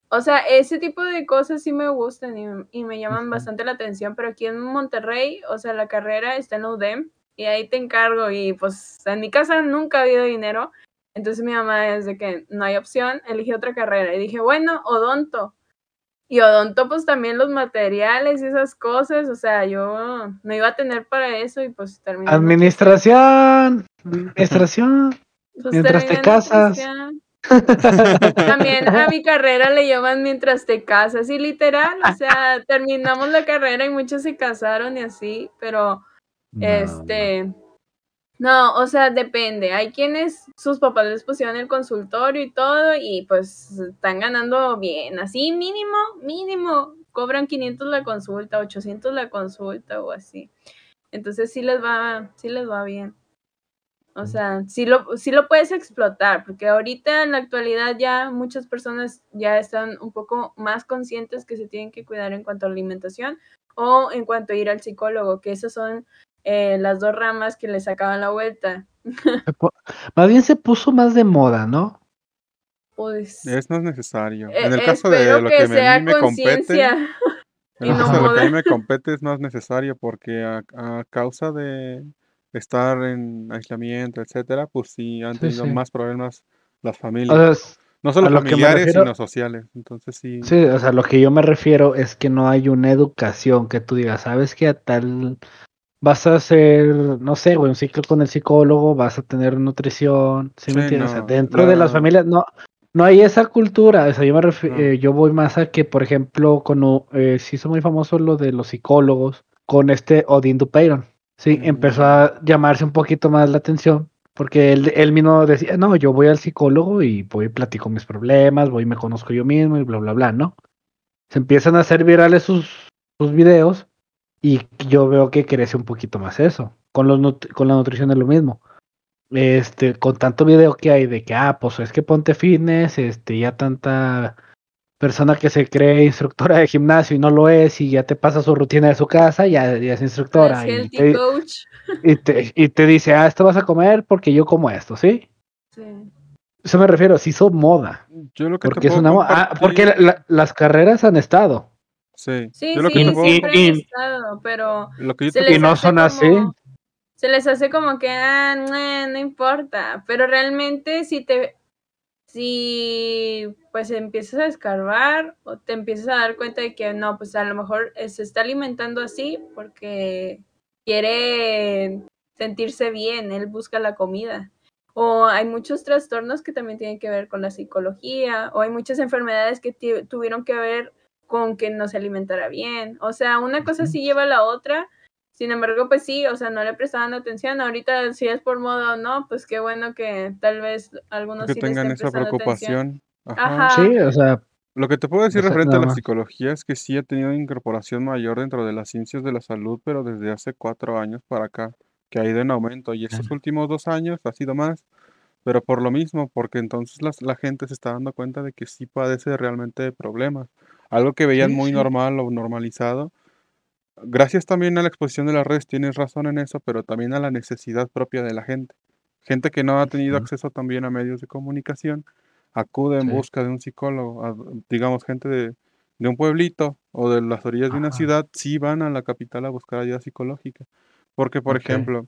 O sea, ese tipo de cosas sí me gustan y, y me llaman Ujú. bastante la atención, pero aquí en Monterrey, o sea, la carrera está en UDEM y ahí te encargo y pues en mi casa nunca ha habido dinero, entonces mi mamá desde que no hay opción, elige otra carrera y dije, bueno, odonto. Y odonto pues también los materiales y esas cosas, o sea, yo no iba a tener para eso y pues terminé. Administración. Administración. pues, mientras te casas. También a mi carrera le llaman mientras te casas y literal, o sea, terminamos la carrera y muchos se casaron y así, pero Este, no, o sea, depende. Hay quienes sus papás les pusieron el consultorio y todo y pues están ganando bien, así mínimo, mínimo, cobran 500 la consulta, 800 la consulta o así. Entonces sí les va, sí les va bien. O sea, sí lo, sí lo puedes explotar, porque ahorita en la actualidad ya muchas personas ya están un poco más conscientes que se tienen que cuidar en cuanto a alimentación o en cuanto a ir al psicólogo, que esas son eh, las dos ramas que le sacaban la vuelta. Más bien se puso más de moda, ¿no? Pues es no es necesario. eh, En el caso de lo que que me- a mí me compete, en y el no caso de lo que a mí me compete es más necesario porque a, a causa de estar en aislamiento, etcétera, pues sí han tenido sí. más problemas las O familias. sea, es- no solo familiares, refiero- sino sociales. Entonces sí. sí, o sea, lo que yo me refiero es que no hay una educación que tú digas, sabes que a tal vas a hacer, no sé, güey, un ciclo con el psicólogo, vas a tener nutrición, ¿sí, Sí, me entiendes? O sea, no, dentro de las la- familias no no hay esa cultura, o sea, yo me No. eh, yo voy más a que, por ejemplo, cuando eh, se hizo muy famoso lo de los psicólogos con este Odin Dupeyron, sí, empezó a llamarse un poquito más la atención. Porque él, él mismo decía, no, yo voy al psicólogo y voy y platico mis problemas, voy y me conozco yo mismo y bla, bla, bla, ¿no? Se empiezan a hacer virales sus, sus videos y yo veo que crece un poquito más eso. Con, los nut- con la nutrición es lo mismo. Este, con tanto video que hay de que, ah, pues es que ponte fitness, este, ya tanta persona que se cree instructora de gimnasio y no lo es y ya te pasa su rutina de su casa, ya, ya es instructora. Es Y te, coach. y, te, y te dice, ah, esto vas a comer porque yo como esto, ¿sí? Sí. Eso me refiero, se hizo moda. Yo lo que Porque es una moda. Ah, porque compartir- la- la- las carreras han estado. Sí, Sí, yo lo sí, que siempre y- han estado, pero lo que yo se les Y no así. se les hace como que, ah, no, no importa, pero realmente si te, si pues empiezas a escarbar o te empiezas a dar cuenta de que no, pues a lo mejor se está alimentando así porque quiere sentirse bien, él busca la comida. O hay muchos trastornos que también tienen que ver con la psicología, o hay muchas enfermedades que tuvieron que ver con que no se alimentara bien. O sea, una cosa sí lleva a la otra. Sin embargo, pues sí, o sea, no le prestaban atención. Ahorita, si es por modo o no, pues qué bueno que tal vez algunos que sí tengan esa preocupación. Ajá. Sí, o sea, Lo que te puedo decir O sea, referente a la psicología es que sí ha tenido incorporación mayor dentro de las ciencias de la salud, pero desde hace cuatro años para acá, que ha ido en aumento. Y estos últimos dos años ha sido más, pero por lo mismo, porque entonces las- la gente se está dando cuenta de que sí padece realmente de problemas. Algo que veían Sí, muy sí. normal o normalizado. Gracias también a la exposición de las redes, tienes razón en eso, pero también a la necesidad propia de la gente. Gente que no ha tenido acceso también a medios de comunicación, acude en Sí. busca de un psicólogo. a- digamos, gente de, de un pueblito o de las orillas de una ciudad, sí van a la capital a buscar ayuda psicológica. Porque, por ejemplo,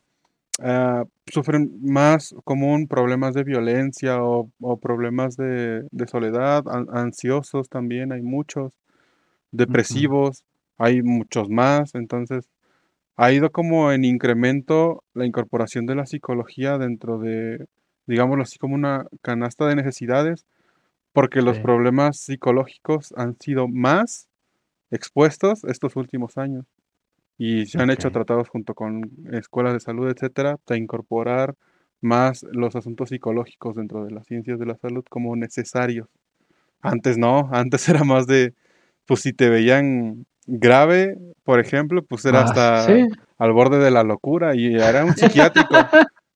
ah, sufren más común problemas de violencia o, o problemas de, de soledad, an- ansiosos también, hay muchos, depresivos, hay muchos más, entonces ha ido como en incremento la incorporación de la psicología dentro de, digámoslo así, como una canasta de necesidades, porque los problemas psicológicos han sido más expuestos estos últimos años y se han hecho tratados junto con escuelas de salud, etcétera, de incorporar más los asuntos psicológicos dentro de las ciencias de la salud como necesarios. Antes no, antes era más de, pues si te veían grave, por ejemplo, pues era Ah, hasta sí. al borde de la locura y era un psiquiátrico,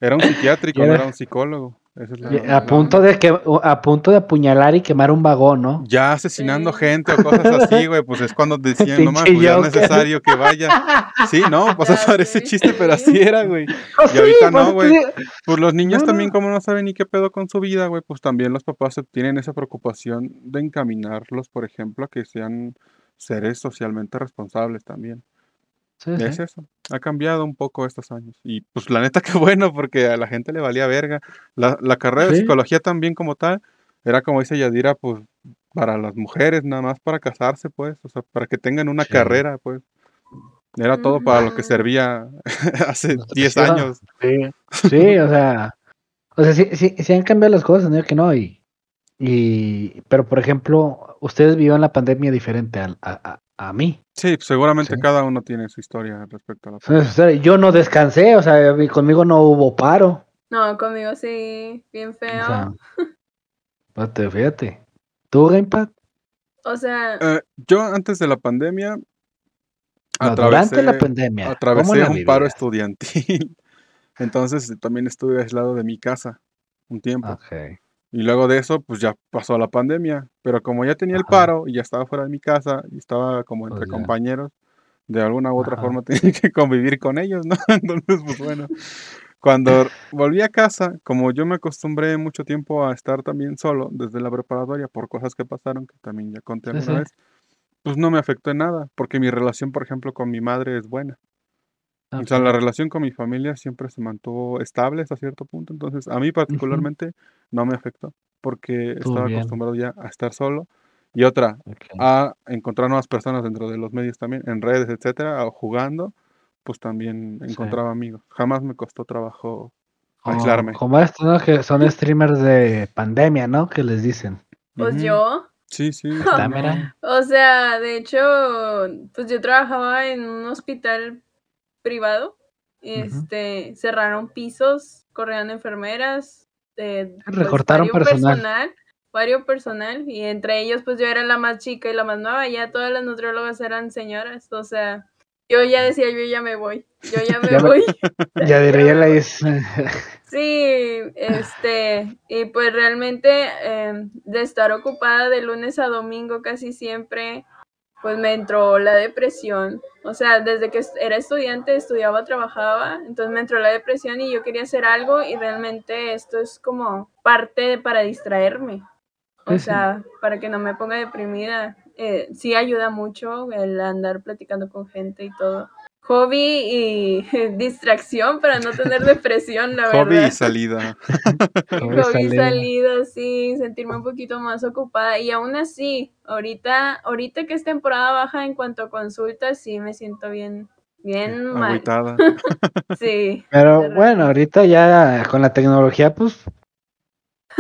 era un psiquiátrico, Y no era- era un psicólogo. Esa es la- Y la A punto de que a punto de apuñalar y quemar un vagón, ¿no? Ya asesinando Sí. gente o cosas así, güey, pues es cuando decían, no más, Pinche ya es Joker. necesario que vaya. Sí, no, pues parece sé, chiste, pero así sí. era, güey. Y ahorita no, pues, güey. Pues los niños No, también, como no saben ni qué pedo con su vida, güey, pues también los papás se- tienen esa preocupación de encaminarlos, por ejemplo, a que sean seres socialmente responsables también. Sí, Es sí. eso. Ha cambiado un poco estos años. Y pues la neta, qué bueno, porque a la gente le valía verga. La, la carrera de psicología también como tal, era como dice Yadira, pues para las mujeres, nada más para casarse, pues. O sea, para que tengan una Sí. carrera, pues. Era todo para lo que servía hace 10 Sí, años. Sí, sí, o sea, o sea, sí, sí, sí han cambiado las cosas, no digo que no, y, y, pero por ejemplo, ustedes vivieron la pandemia diferente al- a, a, a mí. Sí, pues, seguramente Sí. cada uno tiene su historia respecto a la O sea, yo no descansé, o sea, conmigo no hubo paro. No, conmigo sí, bien O feo. sea, fíjate, fíjate. ¿Tú, Gamepad? O sea, Eh, yo antes de la pandemia No, durante la atravesé, pandemia. ¿cómo atravesé la un paro estudiantil. Entonces también estuve aislado de mi casa un tiempo. Ok. Y luego de eso, pues ya pasó la pandemia. Pero como ya tenía el paro y ya estaba fuera de mi casa y estaba como entre Pues ya. compañeros, de alguna u otra Ajá. forma tenía que convivir con ellos, ¿no? Entonces, pues bueno. Cuando volví a casa, como yo me acostumbré mucho tiempo a estar también solo desde la preparatoria por cosas que pasaron, que también ya conté Sí, alguna sí. vez, pues no me afectó en nada, porque mi relación, por ejemplo, con mi madre es buena. O sea, la relación con mi familia siempre se mantuvo estable hasta cierto punto, entonces a mí particularmente no me afectó, porque Estuvo estaba bien. acostumbrado ya a estar solo. Y otra, ok. a encontrar nuevas personas dentro de los medios también, en redes, etcétera, o jugando, pues también Sí. encontraba amigos. Jamás me costó trabajo Como, aislarme. como estos, ¿no? Que son streamers de pandemia, ¿no? Que les dicen. pues Ujú. yo, Sí, sí. Sí, mira. o sea, de hecho, pues yo trabajaba en un hospital privado. Este, cerraron pisos, corrieron enfermeras, eh, pues, Recortaron personal. vario personal, y entre ellos, pues yo era la más chica y la más nueva, ya todas las nutriólogas eran señoras, o sea, yo ya decía, yo ya me voy, yo ya me Ya me- voy. Ya diría la es. Sí, este, y pues realmente em, de estar ocupada de lunes a domingo casi siempre, pues me entró la depresión. O sea, desde que era estudiante, estudiaba, trabajaba, entonces me entró la depresión y yo quería hacer algo y realmente esto es como parte para distraerme. O sí. sea, para que no me ponga deprimida. Eh, sí ayuda mucho el andar platicando con gente y todo. Hobby y distracción para no tener depresión, la Hobby y verdad. salida. Hobby, salida. salida, sí, sentirme un poquito más ocupada. Y aún así, ahorita, ahorita que es temporada baja en cuanto a consultas, sí me siento bien, bien mal. Sí. Pero bueno, ahorita ya con la tecnología, pues,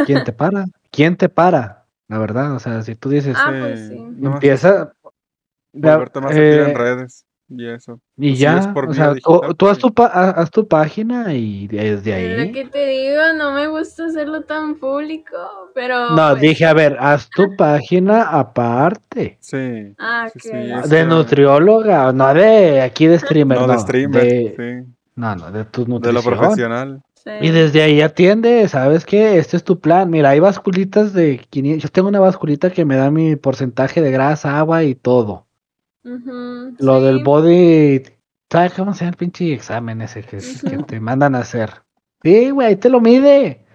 ¿quién te para? ¿Quién te para? La verdad, o sea, si tú dices, Ah, pues sí. empieza, Volverte más eh, en redes. Y eso. y ya, o sea, tú, digital, tú haz, sí. tu haz tu página y desde Es lo ahí. que te digo, no me gusta hacerlo tan público, pero. No, pues, dije, a ver, haz tu página aparte. Sí. Ah, sí, De nutrióloga, no de aquí de streamer, No, no. de streamer. de- sí. No, no, de tu De lo nutrición. profesional. sí. Y desde ahí atiende, ¿sabes qué? Este es tu plan. Mira, hay basculitas de 500. Yo tengo una basculita que me da mi porcentaje de grasa, agua y todo. Lo del body. ¿Sabes cómo se llama el pinche examen ese que, te mandan a hacer? Sí, güey, ahí te lo mide.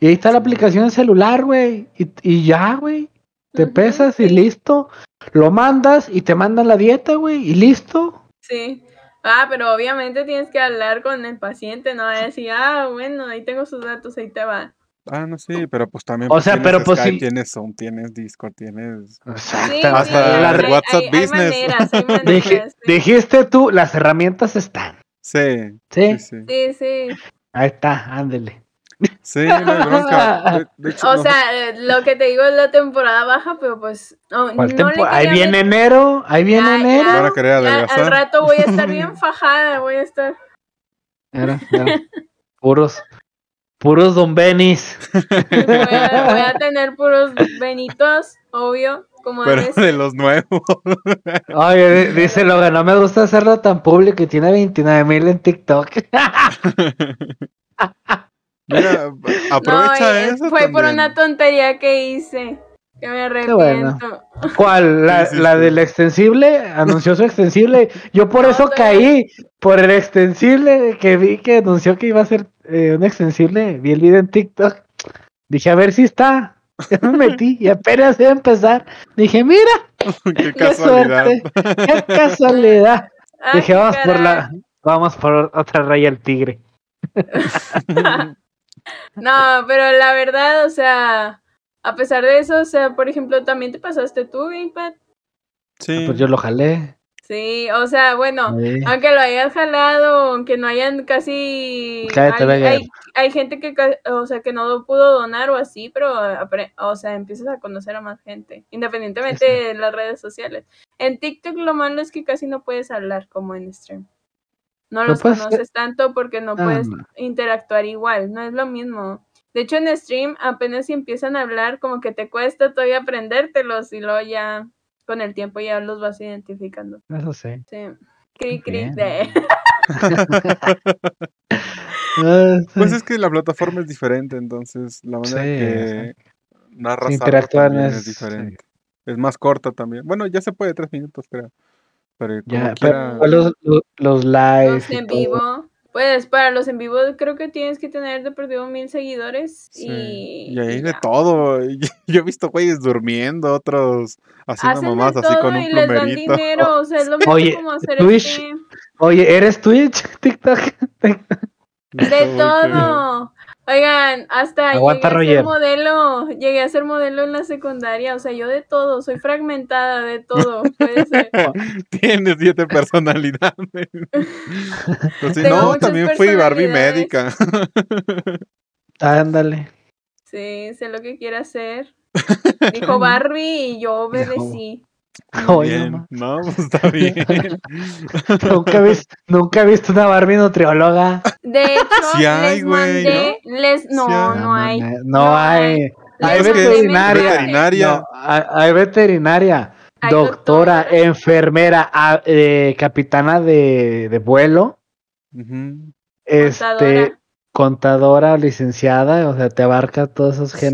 Y ahí está la aplicación en celular, güey. Y, y ya, güey. Te pesas y sí. listo. Lo mandas y te mandan la dieta, güey. Y listo. Sí. Ah, pero obviamente tienes que hablar con el paciente, no decir, ah, bueno, ahí tengo sus datos, ahí te va. Ah, no, sí, pero pues también. O pues, sea, tienes pero, pues, Skype, sí. tienes Zoom, tienes Discord, tienes. Exacto. Sí, Hasta sí, la- hay- WhatsApp hay- hay Business. maneras, hay Dije- maneras, sí. dijiste tú, las herramientas están. Sí. Sí, Sí, sí. Sí, sí. ahí está, ándele. Sí, no hay bronca. De, de hecho, O sea, lo que te digo es la temporada baja, pero pues no, ¿Cuál no le Ahí viene enero, ahí viene Ya, enero. Ya, adelgazar. al rato voy a estar bien fajada, voy a estar. Mira, mira, Puros, puros Don Benis. Voy a, voy a tener puros benitos, obvio, como pero debe de los nuevos. Oye, di- dice Logan, no me gusta hacerlo tan público y tiene 29 mil en TikTok. Mira, aprovecha No, eso. Fue por una tontería que hice. Que me bueno. arrepiento. ¿Cuál? ¿La, del extensible? Anunció su extensible. Yo por No, eso no. caí. Por el extensible que vi que anunció que iba a ser eh, un extensible. Vi el video en TikTok. Dije, a ver si está. Ya me metí y apenas iba a empezar. Dije, mira, Qué casualidad. suerte. Qué casualidad. Ay, Dije, vamos por la. Vamos por otra raya al tigre. No, pero la verdad, o sea, a pesar de eso, o sea, por ejemplo, también te pasaste tú, Gamepad. Sí. Pues yo lo jalé. Sí, o sea, bueno, Sí. aunque lo hayas jalado, aunque no hayan casi... Cállate, hay, hay, hay gente que, o sea, que no pudo donar o así, pero, o sea, empiezas a conocer a más gente, independientemente Sí, de las redes sociales. En TikTok lo malo es que casi no puedes hablar como en stream. No Lo los conoces tanto porque no Ah, puedes no. interactuar igual, no es lo mismo. De hecho, en stream apenas si empiezan a hablar, como que te cuesta todavía aprendértelos y luego ya con el tiempo ya los vas identificando. Eso sí. Sí. Cri, cri, de. Pues sí. es que la plataforma es diferente, entonces la manera Sí, que narras algo Interactuar también es- es diferente. Es más corta también. Bueno, ya se puede tres minutos, creo. Pero como Ya, quiera. pero los, los, los lives. Los en todo. vivo. Pues para los en vivo creo que tienes que tener de perdido mil seguidores. sí, Y, Y ahí y de ya. todo. Yo he visto güeyes durmiendo, otros haciendo Hacen mamás así con un y les dan plomerito. dinero. O sea, es lo mismo Oye, como hacer Twitch, stream. Oye, ¿eres Twitch? TikTok. De todo. Oigan, hasta Aguanta, llegué a ser modelo, llegué a ser modelo en la secundaria, o sea, yo de todo, soy fragmentada de todo, puede ser. Tienes siete personalidades. Pues Tengo no, también fui Barbie médica. Ándale. Sí, sé lo que quiere hacer. Dijo Barbie y yo obedecí. Oye. No, pues está bien. nunca, he vis- nunca he visto una Barbie nutrióloga. De hecho, Sí hay, les güey, mandé, les, no, Sí hay. no hay. No, No hay. Veterinaria. veterinaria. No, hay, veterinaria. Hay doctora, doctora. enfermera, a- eh, capitana de, de vuelo, este, Contadora. licenciada, o sea, te abarca todos esos Sí.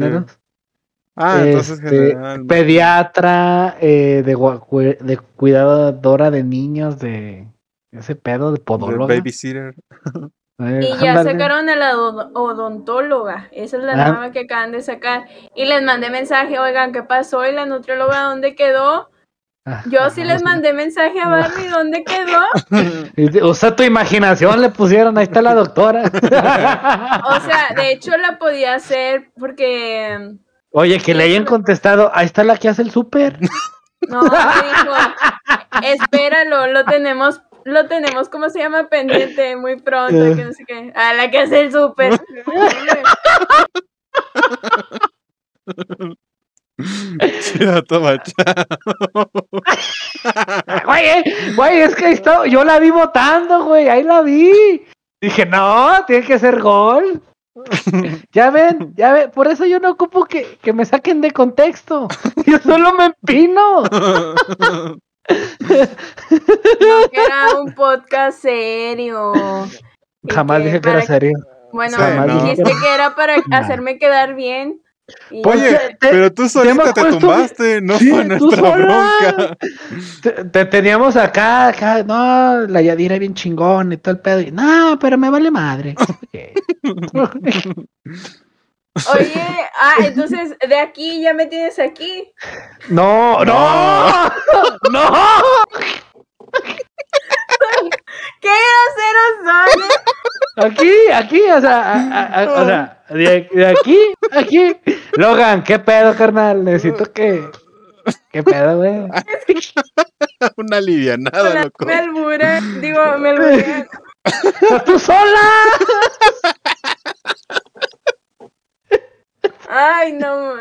Ah, entonces Este, general. Pediatra, eh, de, de cuidadora de niños, de ese pedo de de podóloga. babysitter. Eh, Y ya sacaron a la odon- odontóloga. Esa es la Ah. nueva que acaban de sacar. Y les mandé mensaje, oigan, ¿qué pasó? ¿Y la nutrióloga dónde quedó? Ah, Yo sí les mandé mensaje a Barbie, ¿dónde quedó? Usa tu imaginación, le pusieron, ahí está la doctora. O sea, de hecho la podía hacer porque Oye, que le hayan contestado, ahí está la que hace el súper. no me dijo, espéralo, lo tenemos, lo tenemos, ¿cómo se llama? Pendiente muy pronto, que no sé qué. A la que hace el súper. Chido, toma, chao. Güey, eh, güey, es que esto, yo la vi votando, güey, ahí la vi. Dije, no, tiene que ser gol. Ya ven, ya ven, por eso yo no ocupo que, que me saquen de contexto. Yo solo me empino. No, que era un podcast serio. Jamás dije que era serio. Bueno, Sí, no. dijiste que era para hacerme quedar bien. Y- Pues, Oye, te- pero tú solita te tumbaste, no Sí, fue nuestra bronca. Te, te teníamos acá, acá, no, la Yadira bien chingón y todo el pedo. Y, no, pero me vale madre. Oye, ah, entonces de aquí ya me tienes aquí. no, no, no. ¿Qué groseros son? Aquí, aquí, o sea, a- a- a- o sea, de, de aquí, aquí. Logan, ¿qué pedo, carnal? Necesito que. ¿Qué pedo, güey? Una alivianada, Hola, loco. Me alburan, digo, me alburan. ¡Tú sola! Ay, no.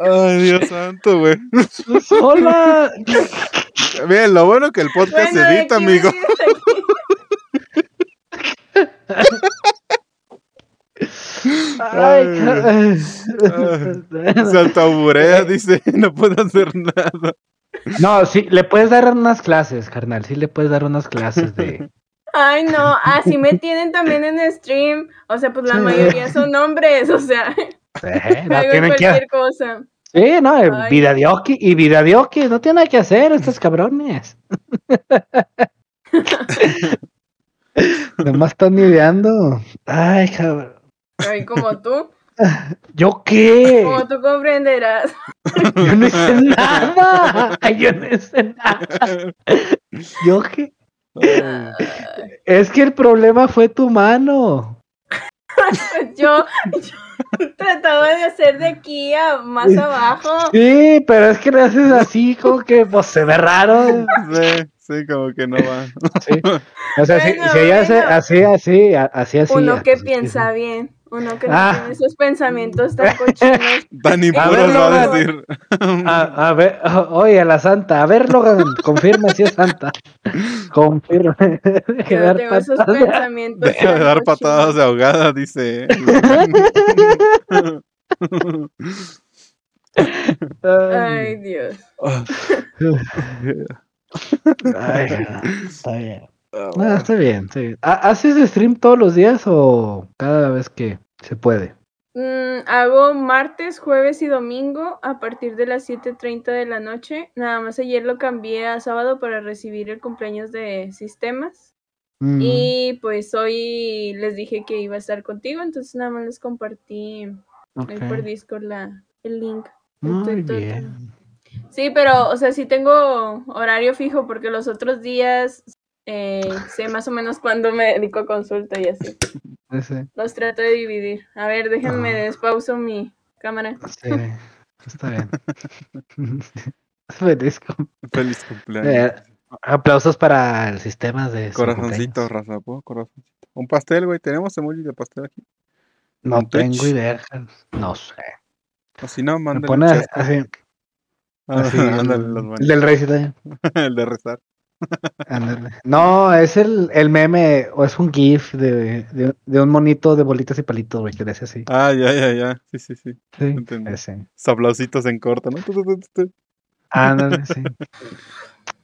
Ay, Dios santo, güey. ¡Tú sola! Bien, lo bueno que el podcast Bueno, se edita, amigo. Ay, Se autoburea, dice, no puedo hacer nada. No, sí, le puedes dar unas clases, carnal. Sí, le puedes dar unas clases de. Ay, no, así me tienen también en stream. O sea, pues la Sí. mayoría son hombres, o sea, Eh, no tienen que. cualquier cosa. Sí, no, eh, Ay. vida de Oki y vida de Oki, no tiene nada que hacer estos cabrones. Nomás están ideando. Ay, cabrón. Ay, como tú, ¿Yo qué? como tú comprenderás. Yo no hice nada. Yo no hice nada. ¿Yo qué? Ay, Es que el problema fue tu mano. Yo, yo trataba de hacer de aquí a más abajo. Sí, pero es que le haces así, como que pues se ve raro. Sí, sí, como que no va. Sí. O sea, si, Bueno, si ella hace así, así, así, así. Uno que así, piensa así. bien, uno que no Ah. tiene esos pensamientos tan cochinos. Tan impuros va a decir. A, a ver, oye, a la santa. A ver, Logan, confirma si es santa. Confirma. Deje de dar tengo esos patadas. pensamientos. Deja de dar cochinos. patadas de ahogada, dice. Ay, Dios. Ay, está bien. Ah, No, está bien, está bien. ¿Ha- ¿Haces stream todos los días o cada vez que se puede? Mm, hago martes, jueves y domingo a partir de las 7.30 de la noche. Nada más ayer lo cambié a sábado para recibir el cumpleaños de sistemas. Mm, Y pues hoy les dije que iba a estar contigo, entonces nada más les compartí ok. ahí por Discord la, el link. Muy bien. Sí, pero, o sea, sí tengo horario fijo porque los otros días eh, sé más o menos cuándo me dedico a consulta y así. Los trato de dividir. A ver, déjenme Ah. despauso mi cámara. sí, está bien. Feliz cum- Feliz Eh, cumpleaños. aplausos para el sistema de Corazoncito, cumpleaños. raza, ¿puedo? Corazoncito. Un pastel, güey. Tenemos emoji de pastel aquí. No tengo idea. No sé. O si no, Me mándale pone un así, así, Ah, el, los buenos. el del rey sí. El de rezar. No, es el, el meme, o es un GIF de, de, de un monito de bolitas y palitos, güey, que le hace así. Ah, ya, ya, ya. Sí, sí, sí. Sí, ese. En corto, ¿no? Ándale, sí.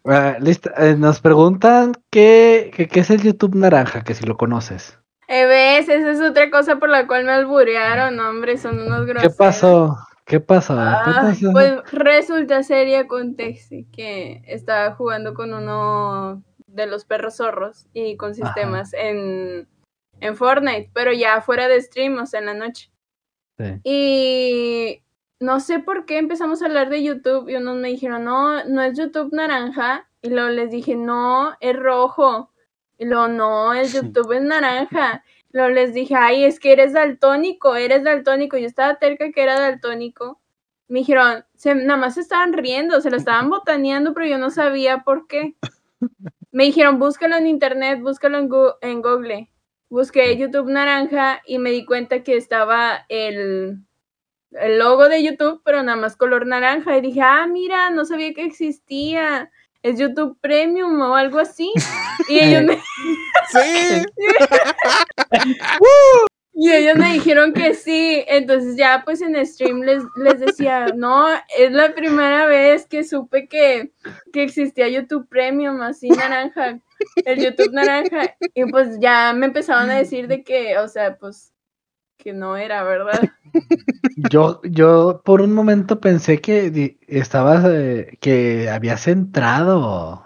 Ah, listo. eh, nos preguntan qué, qué es el YouTube naranja, que si lo conoces. Eh, ves, esa es otra cosa por la cual me alburearon, hombre, son unos ¿Qué groseros. pasó? ¿Qué Ay, pasó? pues resulta seria contexto que estaba jugando con uno de los perros zorros y con sistemas en, en Fortnite, pero ya fuera de stream, o sea, en la noche. Sí. Y no sé por qué empezamos a hablar de YouTube y unos me dijeron, no, no es YouTube naranja. Y luego les dije, no, es rojo. Y luego, no, el YouTube es naranja. Luego les dije, ay, es que eres daltónico, eres daltónico. Yo estaba cerca que era daltónico. Me dijeron, se, nada más se estaban riendo, se lo estaban botaneando, pero yo no sabía por qué. Me dijeron, búscalo en internet, búscalo en, en Google. Busqué YouTube naranja y me di cuenta que estaba el, el logo de YouTube, pero nada más color naranja. Y dije, ah, mira, no sabía que existía. Es YouTube Premium o algo así. Y ellos me... Sí. y ellos me dijeron que sí. Entonces ya pues en stream les, les decía, no, es la primera vez que supe que, que existía YouTube Premium, así naranja, el YouTube naranja. Y pues ya me empezaron a decir de que, o sea, pues que no era, ¿verdad? Yo, yo por un momento pensé que estabas, eh, que habías entrado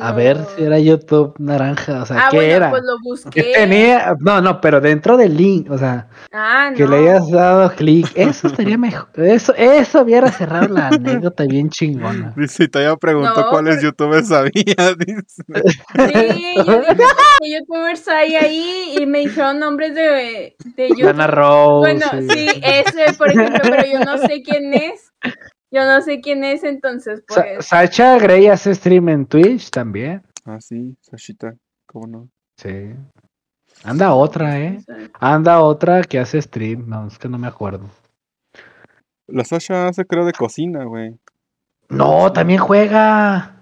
a ver si era YouTube naranja, o sea, ah, ¿qué bueno, era? Pues lo busqué. tenía, no, no, pero dentro del link, o sea, ah, que le hayas dado clic, eso estaría mejor, eso, eso hubiera cerrado la anécdota bien chingona. Dice, preguntado No, cuáles pero- youtubers sabía, dice. Sí, yo dije que youtubers hay ahí y me dijeron nombres de, de YouTube. Ana Rose. Bueno, sí, ese, por ejemplo, pero yo no sé quién es. Yo no sé quién es, entonces, Sa- pues. Sacha Grey hace stream en Twitch también. Ah, sí, Sashita, ¿cómo no? Sí. Anda otra, ¿eh? Anda otra que hace stream. No, es que no me acuerdo. La Sasha hace creo de cocina, güey. No, también juega.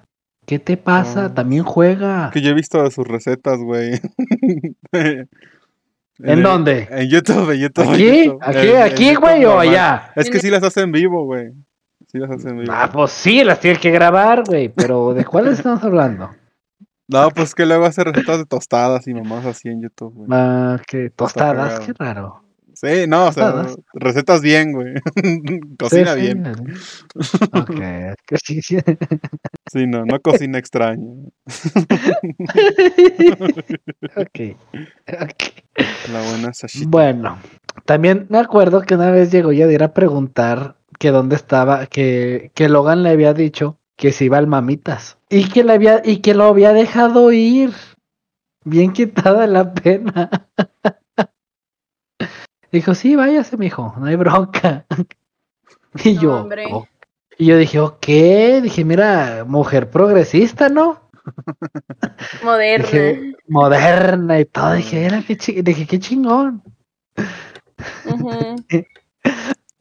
¿Qué te pasa? Ah. También juega. Que yo he visto de sus recetas, güey. ¿En el- dónde? En YouTube, en YouTube. en ¿Aquí? YouTube. ¿Aquí? En- en ¿Aquí, güey, o allá? Es que sí las hace en vivo, güey. Sí las hace en vivo. Ah, pues sí, las tienes que grabar, güey. Pero ¿de cuáles estamos hablando? No, pues que luego hace recetas de tostadas y mamás así en YouTube, güey. Ah, que tostadas, qué raro. Sí, no, o sea, Tostadas. recetas bien, güey. Cocina Sí, bien. Ok, sí, sí. Sí, no, no cocina extraño. ok. ok. La buena Sashita. Bueno, también me acuerdo que una vez llegó Yadir a preguntar que dónde estaba, que, que Logan le había dicho que se iba al mamitas y que le había, y que lo había dejado ir. Bien quitada la pena. Dijo, sí, váyase, mijo, no hay bronca. Y No, yo, hombre. "Oh". y yo dije, ok, dije, mira, mujer progresista, ¿no? Moderna. Dije, moderna y todo. Dije, era qué dije, qué chingón. Ujú.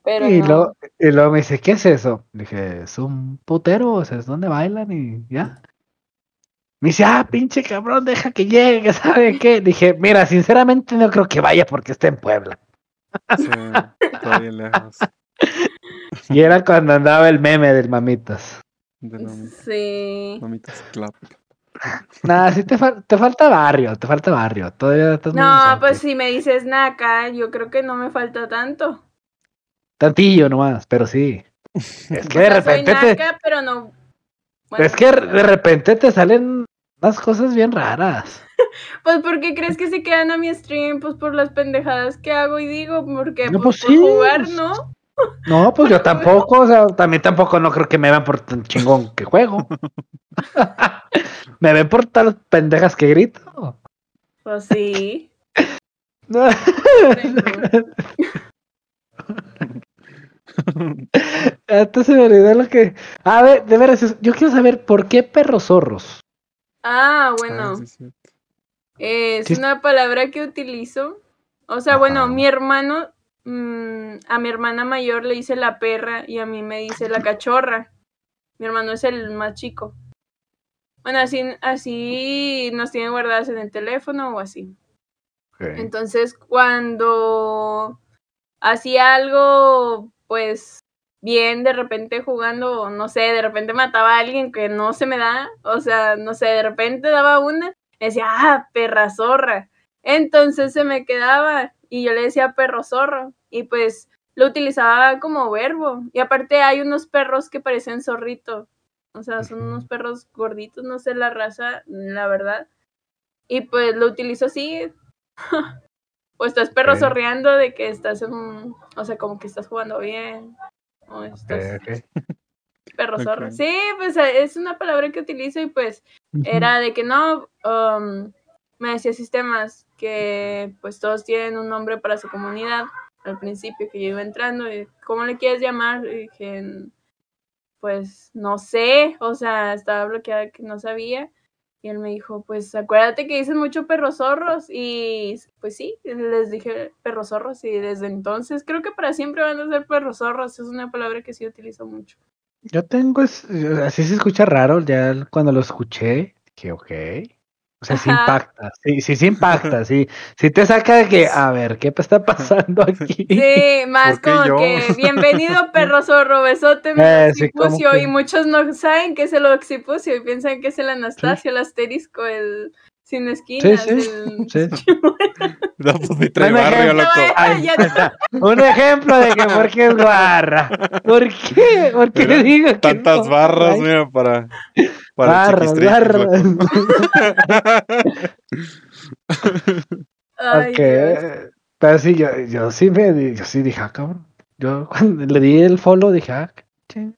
Pero y, no. luego, y luego me dice, ¿qué es eso? Dije, es un putero, o sea, es donde bailan y ya. Me dice, ah, pinche cabrón, deja que llegue, ¿sabe qué? Dije, mira, sinceramente no creo que vaya porque está en Puebla. Sí, está bien lejos. Y era cuando andaba el meme del mamitas. De mamitas, Sí. mamitas clap. Nada, sí te, fal- te falta barrio, te falta barrio. Todavía estás No, pues si me dices Naka, yo creo que no me falta tanto. Tantillo nomás, pero sí. Es que de soy repente te, Naka, pero no. Bueno, es que de repente te salen unas cosas bien raras. Pues porque crees que se quedan a mi stream, pues por las pendejadas que hago y digo, porque No, pues, pues por sí, jugar. ¿no? No, pues yo tampoco, o sea, también tampoco no creo que me vean por tan chingón que juego. me ven por tal pendejas que grito. Pues sí. Antes se me olvidó lo que. A ver, de veras, yo quiero saber por qué perros zorros. Ah, bueno. Ah, sí, sí. Es Sí. una palabra que utilizo. O sea, bueno, mi hermano, mm, a mi hermana mayor le dice la perra y a mí me dice la cachorra. Mi hermano es el más chico. Bueno, así, así nos tienen guardadas en el teléfono o así. Entonces, cuando hacía algo, pues bien, de repente jugando, no sé, de repente mataba a alguien que no se me da, o sea, no sé, de repente daba una, decía, ah, perra zorra. Entonces se me quedaba y yo le decía perro zorro y pues lo utilizaba como verbo. Y aparte hay unos perros que parecen zorrito, o sea, son unos perros gorditos, no sé la raza, la verdad. Y pues lo utilizo así, o estás perro Ok. zorreando de que estás en un, o sea, como que estás jugando bien. o perros zorros. Ok. Sí, pues eh, es una palabra que utilizo y pues era de que no, um, me decía sistemas que pues todos tienen un nombre para su comunidad al principio que yo iba entrando y ¿cómo le quieres llamar? Y dije, pues no sé, o sea, estaba bloqueada que no sabía. Y él me dijo, pues acuérdate que dicen mucho perros zorros. Y pues sí, les dije perros zorros. Y desde entonces creo que para siempre van a ser perros zorros. Es una palabra que sí utilizo mucho. Yo tengo, es, así se escucha raro, ya cuando lo escuché, dije, ok. O sea, sí impacta, sí, sí, sí impacta, sí, sí te saca de que, a ver, ¿qué está pasando aquí? Sí, más ¿Por qué como yo? que bienvenido perro zorro, besote, mi Eh, sí, como occipucio", que- Y muchos no saben que es el occipucio y piensan que es el Anastasio, el asterisco, el sin esquinas. sí, el- sí. No, pues tres Bueno, barrio, ejemplo, loco. Ay, ya- está. Un ejemplo de que por qué es barra. ¿Por qué? ¿Por qué Mira, digo que Tantas no? barras, Ay, mira, para. Para barras, barras. Ay, Ok. Pero sí, yo, yo sí me yo sí dije, ah, cabrón. Yo cuando le di el follow dije, ah, qué,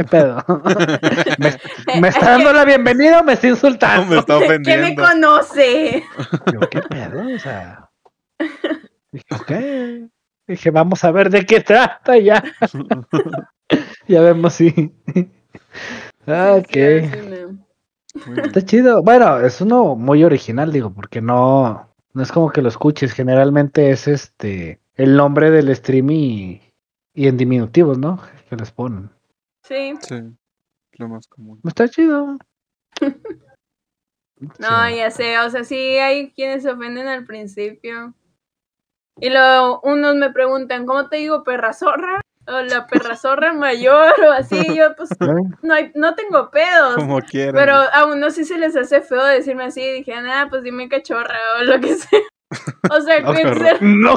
qué pedo. me, me está dando la bienvenida o me está No, me insultando. ¿Quién me conoce? Yo, qué pedo, o sea. Dije, ok. Dije, vamos a ver de qué trata ya. ya vemos si. Ah, ok. Está chido. Bueno, es uno muy original, digo, porque no, no es como que lo escuches. Generalmente es este el nombre del stream y, y en diminutivos, ¿no? Que les ponen. Sí, Sí, lo más común. Está chido. no, Sí. ya sé, o sea, sí hay quienes se ofenden al principio. Y luego unos me preguntan, ¿cómo te digo perra zorra? O la perra zorra mayor o así, yo pues no, hay, no tengo pedos. Como quieran. Pero a uno sí se les hace feo decirme así, dije, nada, pues dime cachorra o lo que sea. O sea, No, ser- No.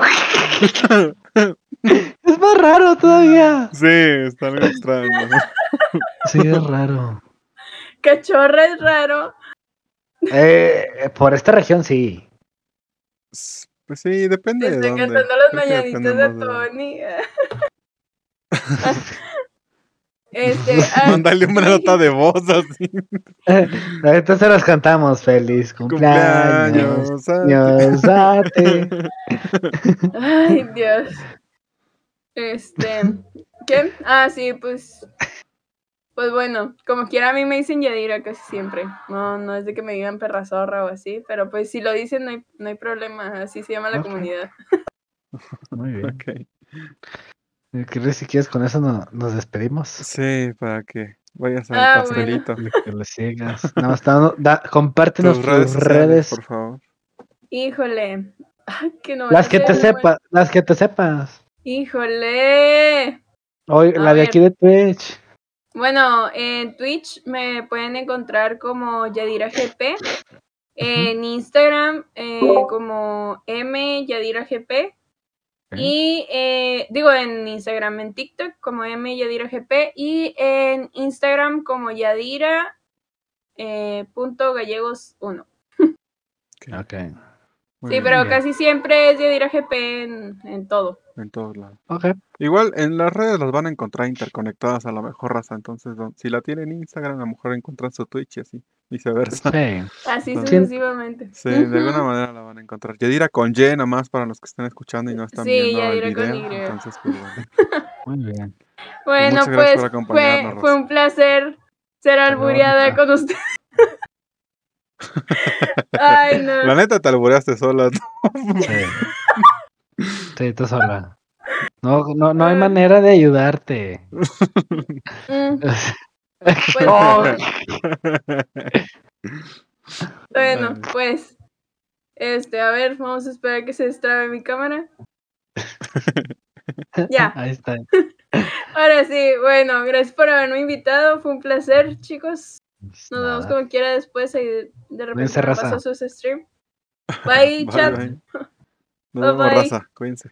es más raro todavía. Sí, está extraño. Sí, es raro. cachorra es raro. Eh, por esta región sí. Pues sí, depende de Estoy dónde. cantando las mañanitas de de- Tony. este, ah, Mándale una nota de voz así. Ahorita se las cantamos. Feliz cumpleaños. Cumpleaños. Dios a ti. ay, Dios. Este, ¿qué? Ah, sí, pues. Pues bueno, como quiera a mí me dicen Yadira casi siempre. No, no es de que me digan perra zorra o así, pero pues si lo dicen no hay, no hay problema, así se llama la comunidad. Muy bien. Ok. Eh, ¿Quieres- Si quieres, con eso no- nos despedimos. Sí, para que vayas al Ah, bueno. pastelito. Que le sigas. Nada más, da- da- compártenos Tus tus redes redes. sociales, por favor. Híjole. Ay, que no Las que te bueno. sepas, las que te sepas. Híjole. Hoy, A la de aquí de Twitch. Bueno, en Twitch me pueden encontrar como Yadira GP. En Instagram eh, como M Yadira GP. Y eh, digo en Instagram, en TikTok como M Yadira GP. Y en Instagram como Yadira eh, punto gallegos 1. Ok. Muy Sí, bien, pero bien. casi siempre es Yadira GP en, en todo. En todos lados. Ok. Igual en las redes las van a encontrar interconectadas a la mejor raza. Entonces, don- si la tienen en Instagram, a lo mejor encuentran su Twitch y así, viceversa. Sí. Así Sí. sucesivamente. Sí, de alguna manera la van a encontrar. Yadira con Y, nada más para los que estén escuchando y no están Sí, viendo el Yadira con video. Y. Entonces, pues bueno. Muy bien. Bueno, pues por acompañarnos, fue, fue un placer ser albureada con usted. Ay, La no. neta te albureaste sola. Sí. Sí, tú sola. No, no, no hay manera de ayudarte. Mm, No. bueno, pues. Este, a ver, vamos a esperar que se destrabe mi cámara. Ya, Ahí está. ahora sí, bueno, gracias por haberme invitado. Fue un placer, chicos. Nos vemos como quiera después y de repente paso sus stream. Bye, chat. bye. Nos Bye, vemos, bye. raza. Cuídense.